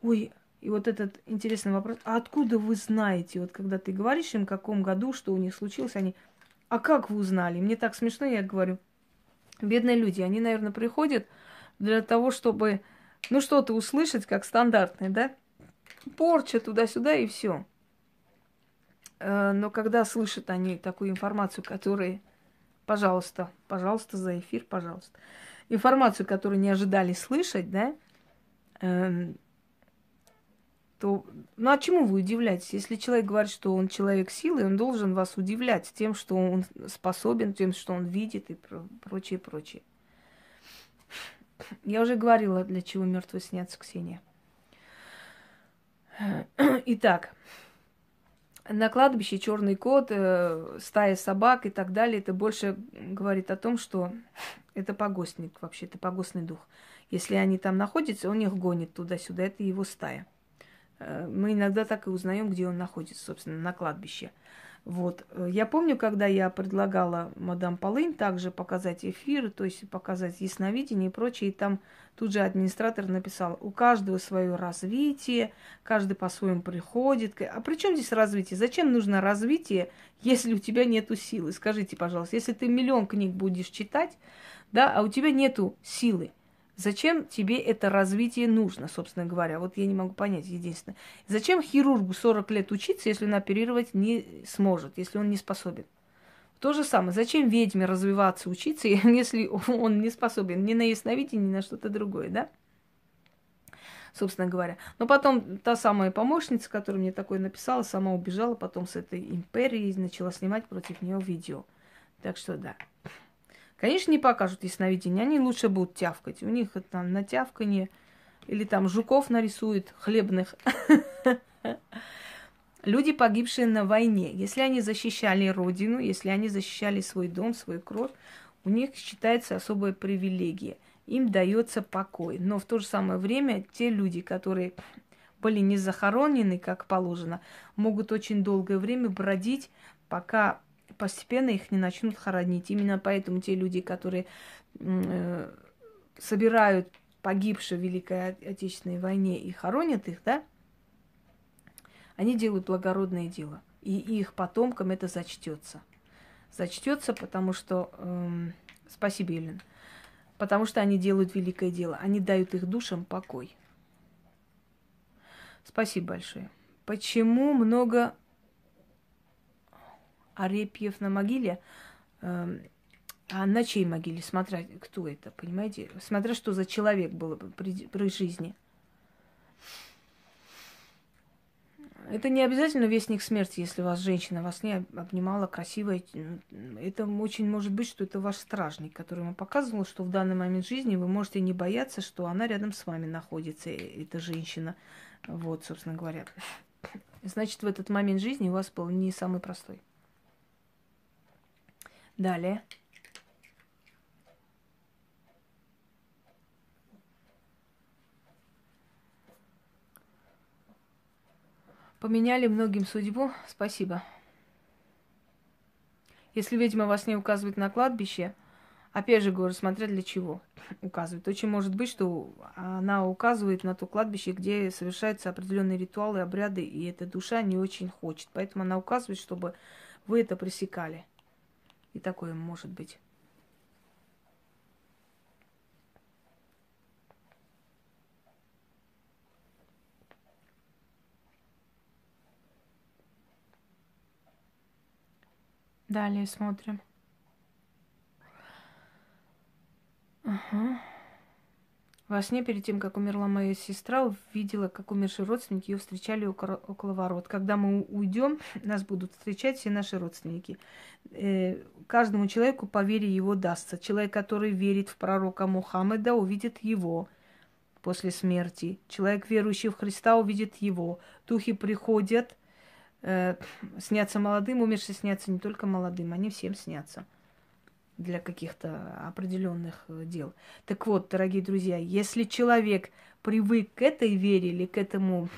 [SPEAKER 1] ой, и вот этот интересный вопрос, а откуда вы знаете, вот когда ты говоришь им, в каком году, что у них случилось, они, а как вы узнали? Мне так смешно, я говорю, бедные люди, они, наверное, приходят для того, чтобы, ну, что-то услышать, как стандартное, да? Порча туда-сюда и все. Э, но когда слышат они такую информацию, которая, пожалуйста, пожалуйста, за эфир, пожалуйста, информацию, которую не ожидали слышать, да, эм, то ну а чему вы удивляетесь? Если человек говорит, что он человек силы, он должен вас удивлять тем, что он способен, тем, что он видит и прочее, прочее. Я уже говорила, для чего мертвые снятся, Ксения. Итак, на кладбище черный кот, э, стая собак и так далее, это больше говорит о том, что это погостник вообще, это погостный дух. Если они там находятся, он их гонит туда-сюда, это его стая. Э, мы иногда так и узнаем, где он находится, собственно, на кладбище. Вот. Э, я помню, когда я предлагала мадам Полынь также показать эфир, то есть показать ясновидение и прочее, и там тут же администратор написал, у каждого свое развитие, каждый по-своему приходит. А при чем здесь развитие? Зачем нужно развитие, если у тебя нету силы? Скажите, пожалуйста, если ты миллион книг будешь читать, да, а у тебя нету силы, Зачем тебе это развитие нужно, собственно говоря? Вот я не могу понять, единственное. Зачем хирургу 40 лет учиться, если он оперировать не сможет, если он не способен? То же самое. Зачем ведьме развиваться, учиться, *laughs* если он не способен ни на ясновидение, ни на что-то другое, да? Собственно говоря. Но потом та самая помощница, которая мне такое написала, сама убежала потом с этой империи и начала снимать против нее видео. Так что да. Конечно, не покажут ясновидение, они лучше будут тявкать. У них там на тявканье или там жуков нарисуют хлебных. *laughs* Люди, погибшие на войне, если они защищали родину, если они защищали свой дом, свою кровь, у них считается особая привилегия. Им дается покой. Но в то же самое время те люди, которые были не захоронены, как положено, могут очень долгое время бродить, пока постепенно их не начнут хоронить. Именно поэтому те люди, которые э, собирают погибших в Великой Отечественной войне и хоронят их, да, они делают благородное дело. И их потомкам это зачтется. Зачтется, потому что... Э, спасибо, Елена. Потому что они делают великое дело. Они дают их душам покой. Спасибо большое. Почему много Арепьев на могиле, э, а на чьей могиле, смотря кто это, понимаете? Смотря что за человек был при, при жизни. Это не обязательно вестник смерти, если вас женщина вас не обнимала красивая. Это очень может быть, что это ваш стражник, который вам показывал, что в данный момент жизни вы можете не бояться, что она рядом с вами находится, эта женщина. Вот, собственно говоря. Значит, в этот момент жизни у вас был не самый простой. Далее. Поменяли многим судьбу. Спасибо. Если ведьма вас не указывает на кладбище, опять же говорю, смотря для чего указывает. Очень может быть, что она указывает на то кладбище, где совершаются определенные ритуалы, обряды, и эта душа не очень хочет. Поэтому она указывает, чтобы вы это пресекали. И такое может быть. Далее смотрим. Ага. Во сне, перед тем, как умерла моя сестра, увидела, как умершие родственники ее встречали около, около ворот. Когда мы уйдем, нас будут встречать все наши родственники. Э, каждому человеку по вере его дастся. Человек, который верит в пророка Мухаммеда, увидит его после смерти. Человек, верующий в Христа, увидит его. Духи приходят, э, снятся молодым, умершие снятся не только молодым, они всем снятся для каких-то определенных э, дел. Так вот, дорогие друзья, если человек привык к этой вере или к этому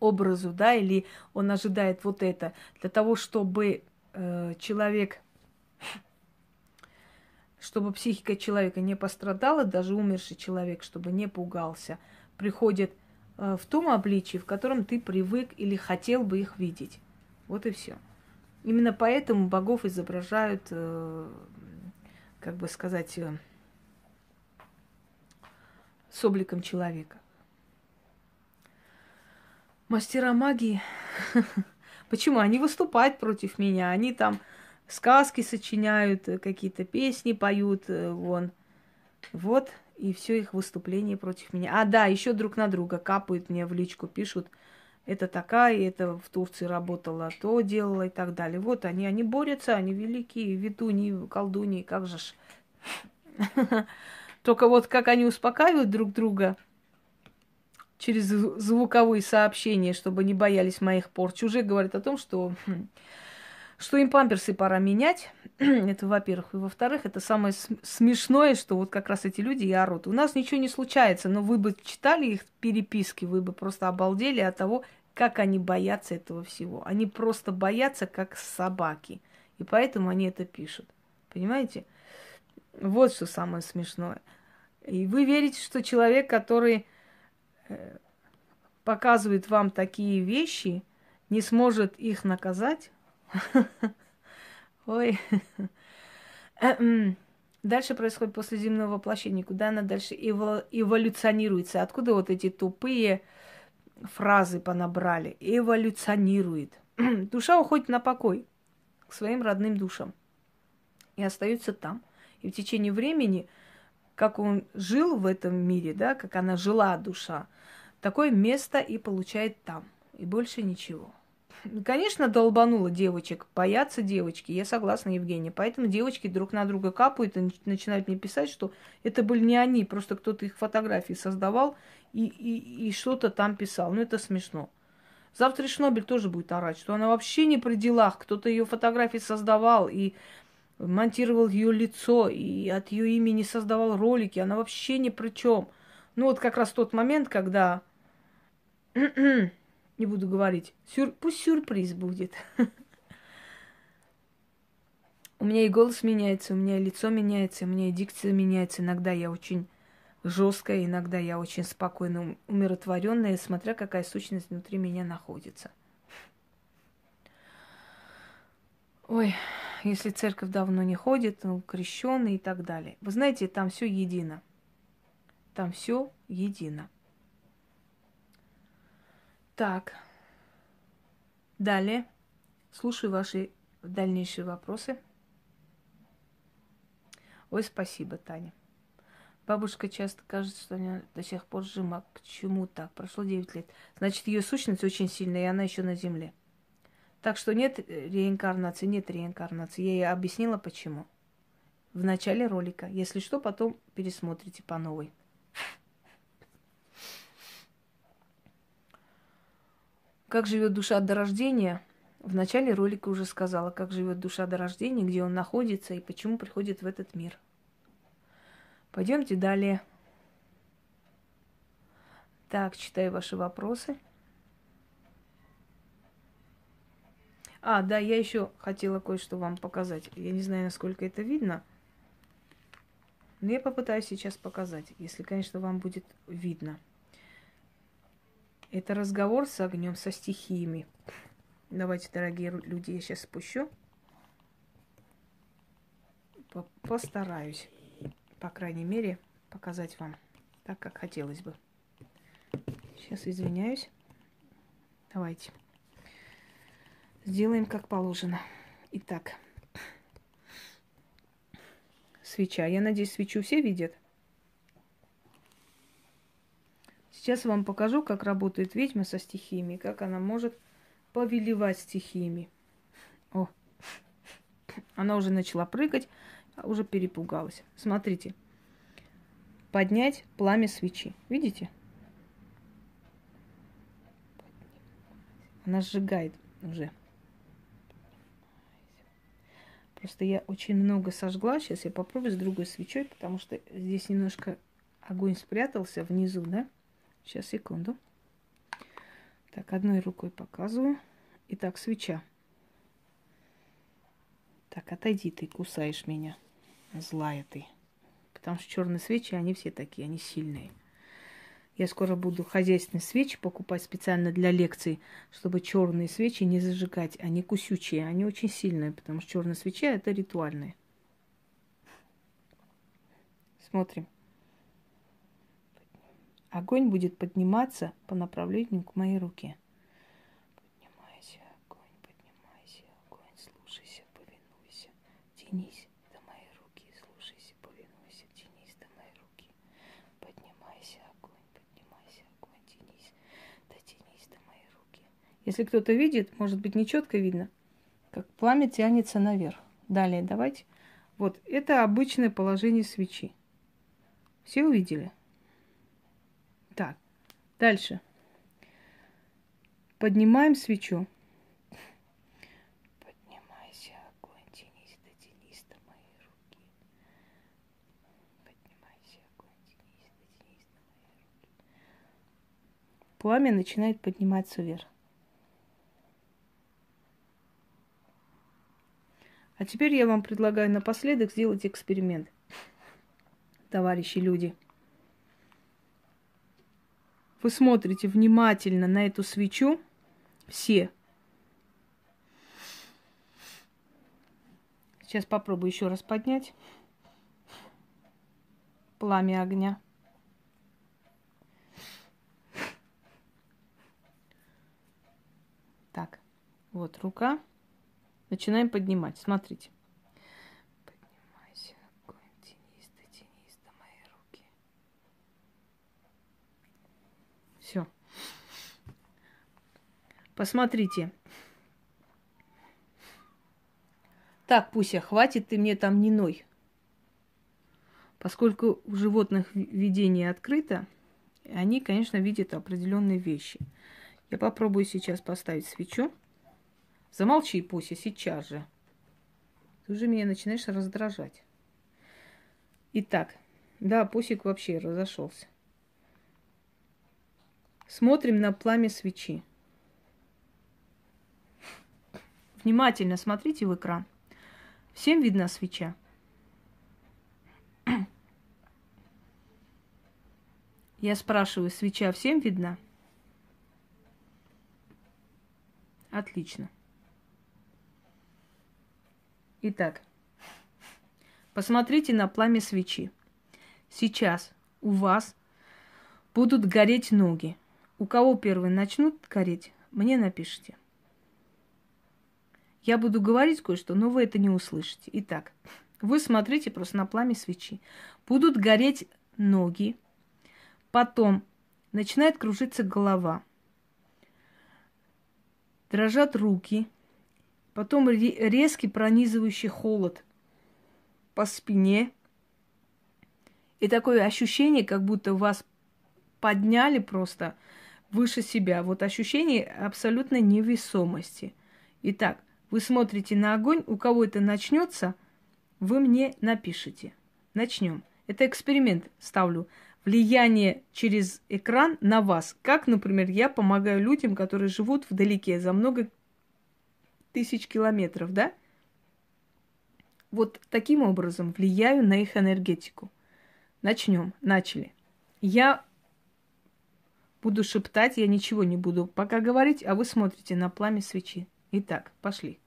[SPEAKER 1] образу, да, или он ожидает вот это, для того, чтобы э, человек, чтобы психика человека не пострадала, даже умерший человек, чтобы не пугался, приходит э, в том обличии, в котором ты привык или хотел бы их видеть. Вот и все. Именно поэтому богов изображают э, как бы сказать, э, с обликом человека. Мастера магии, *laughs* почему? Они выступают против меня, они там сказки сочиняют, э, какие-то песни поют, э, вон. Вот, и все их выступление против меня. А, да, еще друг на друга капают мне в личку, пишут, это такая, это в Турции работала, то делала и так далее. Вот они, они борются, они великие, ведуни, колдуни, как же ж. *laughs* Только вот как они успокаивают друг друга через звуковые сообщения, чтобы не боялись моих порч, уже говорит о том, что, хм, что им памперсы пора менять. *clears throat* это, во-первых. И во-вторых, это самое смешное, что вот как раз эти люди и орут. У нас ничего не случается, но вы бы читали их переписки, вы бы просто обалдели от того, как они боятся этого всего. Они просто боятся, как собаки. И поэтому они это пишут. Понимаете? Вот что самое смешное. И вы верите, что человек, который э, показывает вам такие вещи, не сможет их наказать? *laughs* Ой. *clears throat* Дальше происходит после земного воплощения. Куда она дальше эволюционируется? Откуда вот эти тупые фразы понабрали, эволюционирует. *clears throat* Душа уходит на покой к своим родным душам и остается там. И в течение времени, как он жил в этом мире, да, как она жила душа, такое место и получает там. И больше ничего. Конечно, долбануло девочек, боятся девочки, я согласна, Евгения. Поэтому девочки друг на друга капают и начинают мне писать, что это были не они, просто кто-то их фотографии создавал и, и, и что-то там писал. Ну, это смешно. Завтра Шнобель тоже будет орать, что она вообще не при делах. Кто-то ее фотографии создавал и монтировал ее лицо, и от ее имени создавал ролики. Она вообще ни при чем. Ну, вот как раз тот момент, когда *clears throat* не буду говорить. Сюр... Пусть сюрприз будет. *laughs* У меня и голос меняется, у меня и лицо меняется, у меня и дикция меняется. Иногда я очень жесткая, иногда я очень спокойно, умиротворенная, смотря какая сущность внутри меня находится. Ой, если церковь давно не ходит, ну, крещенный и так далее. Вы знаете, там все едино. Там все едино. Так. Далее. Слушаю ваши дальнейшие вопросы. Ой, спасибо, Таня. Бабушка часто кажется, что она до сих пор жива. Почему так? Прошло 9 лет. Значит, ее сущность очень сильная, и она еще на земле. Так что нет реинкарнации, нет реинкарнации. Я ей объяснила, почему. В начале ролика. Если что, потом пересмотрите по новой. Как живет душа до рождения? В начале ролика уже сказала, как живет душа до рождения, где он находится и почему приходит в этот мир. Пойдемте далее. Так, читаю ваши вопросы. А, да, я еще хотела кое-что вам показать. Я не знаю, насколько это видно. Но я попытаюсь сейчас показать, если, конечно, вам будет видно. Это разговор с огнем, со стихиями. Давайте, дорогие люди, я сейчас спущу. Постараюсь, по крайней мере, показать вам так, как хотелось бы. Сейчас извиняюсь. Давайте. Сделаем как положено. Итак, свеча. Я надеюсь, свечу все видят. Сейчас вам покажу, как работает ведьма со стихиями, как она может повелевать стихиями. О, она уже начала прыгать, уже перепугалась. Смотрите. Поднять пламя свечи. Видите? Она сжигает уже. Просто я очень много сожгла. Сейчас я попробую с другой свечой, потому что здесь немножко огонь спрятался внизу, да? Сейчас, секунду. Так, одной рукой показываю. Итак, свеча. Так, отойди, ты кусаешь меня. Злая ты. Потому что черные свечи, они все такие, они сильные. Я скоро буду хозяйственные свечи покупать специально для лекций, чтобы черные свечи не зажигать. Они кусючие, они очень сильные, потому что черная свеча это ритуальные. Смотрим. Огонь будет подниматься по направлению к моей руке. Поднимайся, огонь, поднимайся, огонь, слушайся, повинуйся, тянись. Если кто-то видит, может быть, нечетко видно, как пламя тянется наверх. Далее, давайте. Вот, это обычное положение свечи. Все увидели? Так, дальше. Поднимаем свечу. Поднимайся, огонь, тянись, дотянись до моей руки. Поднимайся, огонь, тянись, дотянись до моей руки. Пламя начинает подниматься вверх. А теперь я вам предлагаю напоследок сделать эксперимент, товарищи люди. Вы смотрите внимательно на эту свечу, все. Сейчас попробую еще раз поднять пламя огня. Так, вот рука. Начинаем поднимать. Смотрите. Все. Посмотрите. Так, Пуся, хватит ты мне там не ной. Поскольку у животных видение открыто, они, конечно, видят определенные вещи. Я попробую сейчас поставить свечу. Замолчи, Пуся, сейчас же. Ты уже меня начинаешь раздражать. Итак, да, Пусик вообще разошелся. Смотрим на пламя свечи. Внимательно смотрите в экран. Всем видна свеча? *clears throat* Я спрашиваю, свеча всем видна? Отлично. Итак, посмотрите на пламя свечи. Сейчас у вас будут гореть ноги. У кого первые начнут гореть, мне напишите. Я буду говорить кое-что, но вы это не услышите. Итак, вы смотрите просто на пламя свечи. Будут гореть ноги, потом начинает кружиться голова, дрожат руки – Потом резкий пронизывающий холод по спине. И такое ощущение, как будто вас подняли просто выше себя. Вот ощущение абсолютной невесомости. Итак, вы смотрите на огонь, у кого это начнется, вы мне напишите. Начнем. Это эксперимент ставлю. Влияние через экран на вас. Как, например, я помогаю людям, которые живут вдалеке за много тысяч километров, да? Вот таким образом влияю на их энергетику. Начнем. Начали. Я буду шептать, я ничего не буду пока говорить, а вы смотрите на пламя свечи. Итак, пошли.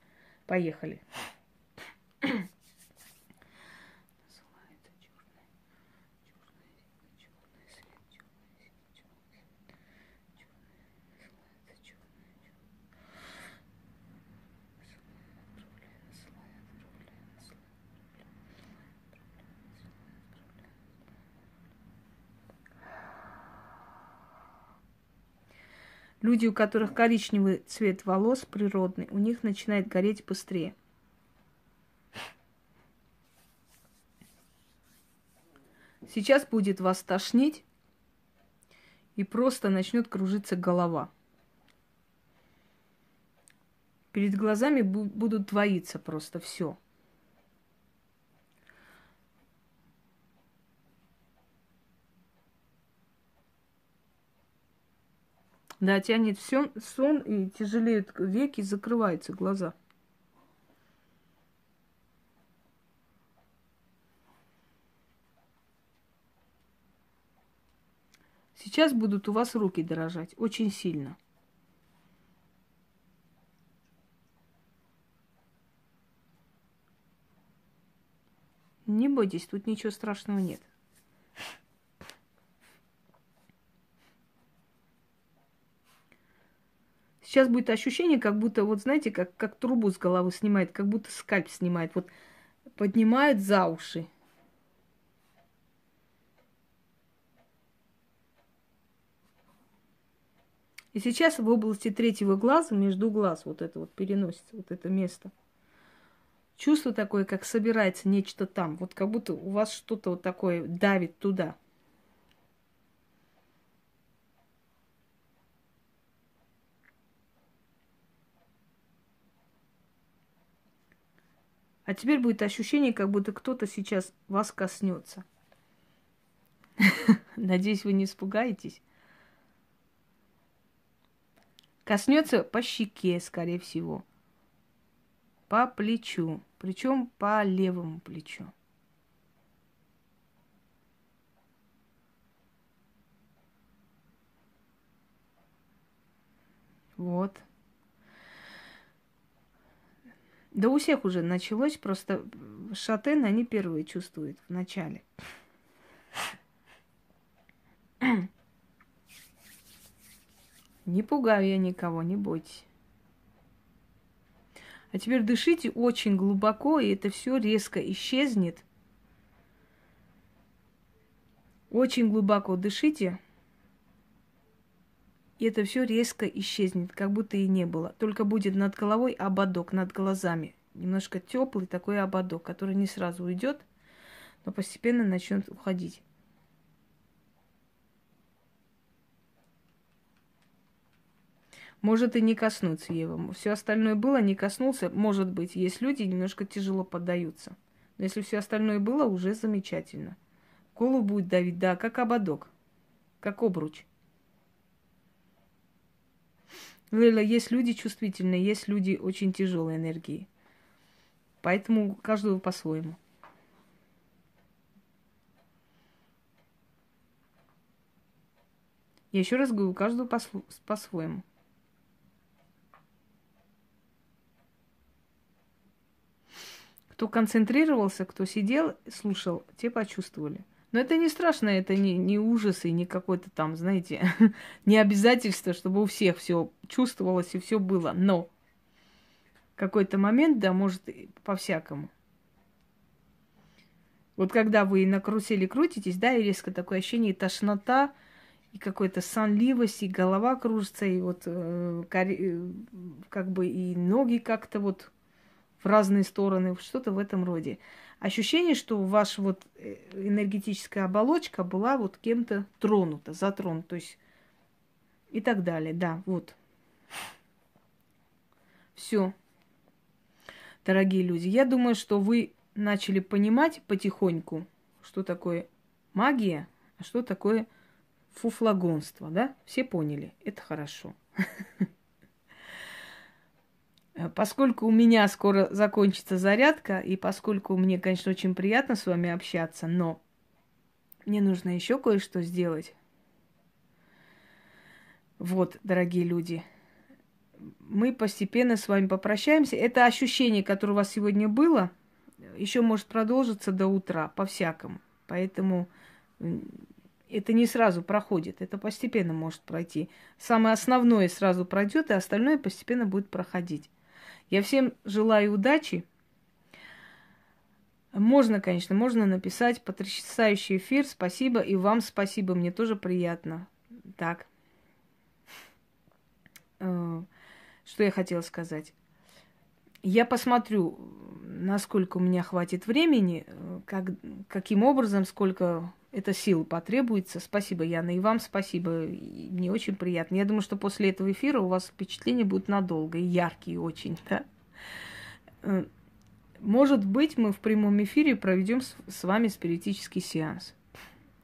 [SPEAKER 1] Поехали. Люди, у которых коричневый цвет волос природный, у них начинает гореть быстрее. Сейчас будет вас тошнить, и просто начнет кружиться голова. Перед глазами будут двоиться просто все. Да, тянет все, сон и тяжелеют веки, закрываются глаза. Сейчас будут у вас руки дрожать очень сильно. Не бойтесь, тут ничего страшного нет. Сейчас будет ощущение, как будто, вот знаете, как, как трубу с головы снимает, как будто скальп снимает. Вот поднимают за уши. И сейчас в области третьего глаза, между глаз, вот это вот переносится, вот это место. Чувство такое, как собирается нечто там. Вот как будто у вас что-то вот такое давит туда. А теперь будет ощущение, как будто кто-то сейчас вас коснется. *laughs* Надеюсь, вы не испугаетесь. Коснется по щеке, скорее всего. По плечу. Причем по левому плечу. Вот. Да у всех уже началось, просто шатен они первые чувствуют в начале. Не пугаю я никого, не бойтесь. А теперь дышите очень глубоко, и это все резко исчезнет. Очень глубоко дышите, и это все резко исчезнет, как будто и не было. Только будет над головой ободок, над глазами. Немножко теплый такой ободок, который не сразу уйдет, но постепенно начнет уходить. Может и не коснуться его. Все остальное было, не коснулся. Может быть, есть люди, немножко тяжело поддаются. Но если все остальное было, уже замечательно. Голову будет давить, да, как ободок, как обруч. Лейла, есть люди чувствительные, есть люди очень тяжелой энергии. Поэтому каждого по-своему. Я еще раз говорю, каждого по-своему. Кто концентрировался, кто сидел, слушал, те почувствовали. Но это не страшно, это не, не ужас и не какой-то там, знаете, *laughs* не обязательство, чтобы у всех все чувствовалось и все было. Но какой-то момент, да, может по-всякому. Вот когда вы на карусели крутитесь, да, и резко такое ощущение тошнота, и какой-то сонливость, и голова кружится, и вот э, э как бы и ноги как-то вот в разные стороны, что-то в этом роде. Ощущение, что ваша вот э, энергетическая оболочка была вот кем-то тронута, затронута, то есть и так далее, да, вот. Все. Дорогие люди, я думаю, что вы начали понимать потихоньку, что такое магия, а что такое фуфлагонство, да? Все поняли, это хорошо. *laughs* Э, поскольку у меня скоро закончится зарядка, и поскольку мне, конечно, очень приятно с вами общаться, но мне нужно еще кое-что сделать. Вот, дорогие люди, мы постепенно с вами попрощаемся. Это ощущение, которое у вас сегодня было, еще может продолжиться до утра, по-всякому. Поэтому это не сразу проходит, это постепенно может пройти. Самое основное сразу пройдет, и остальное постепенно будет проходить. Я всем желаю удачи. Можно, конечно, можно написать потрясающий эфир. Спасибо. И вам спасибо. Мне тоже приятно. Так. э, что я хотела сказать. Я посмотрю, насколько у меня хватит времени, как, каким образом, сколько это сил потребуется. Спасибо, Яна, и вам спасибо. И мне очень приятно. Я думаю, что после этого эфира у вас впечатления будут надолго и яркие очень, да? Э, может быть, мы в прямом эфире проведем с вами спиритический сеанс.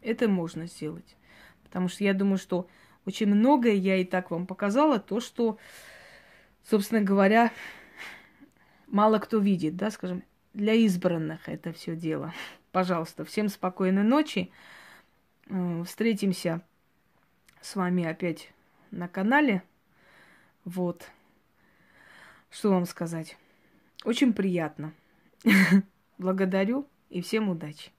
[SPEAKER 1] Это можно сделать. Потому что я думаю, что очень многое я и так вам показала, то, что, собственно говоря, мало кто видит, да, скажем, для избранных это все дело. *laughs* Пожалуйста, всем спокойной ночи. Э, встретимся с вами опять на канале. Вот. Что вам сказать? Очень приятно. *laughs* Благодарю и всем удачи.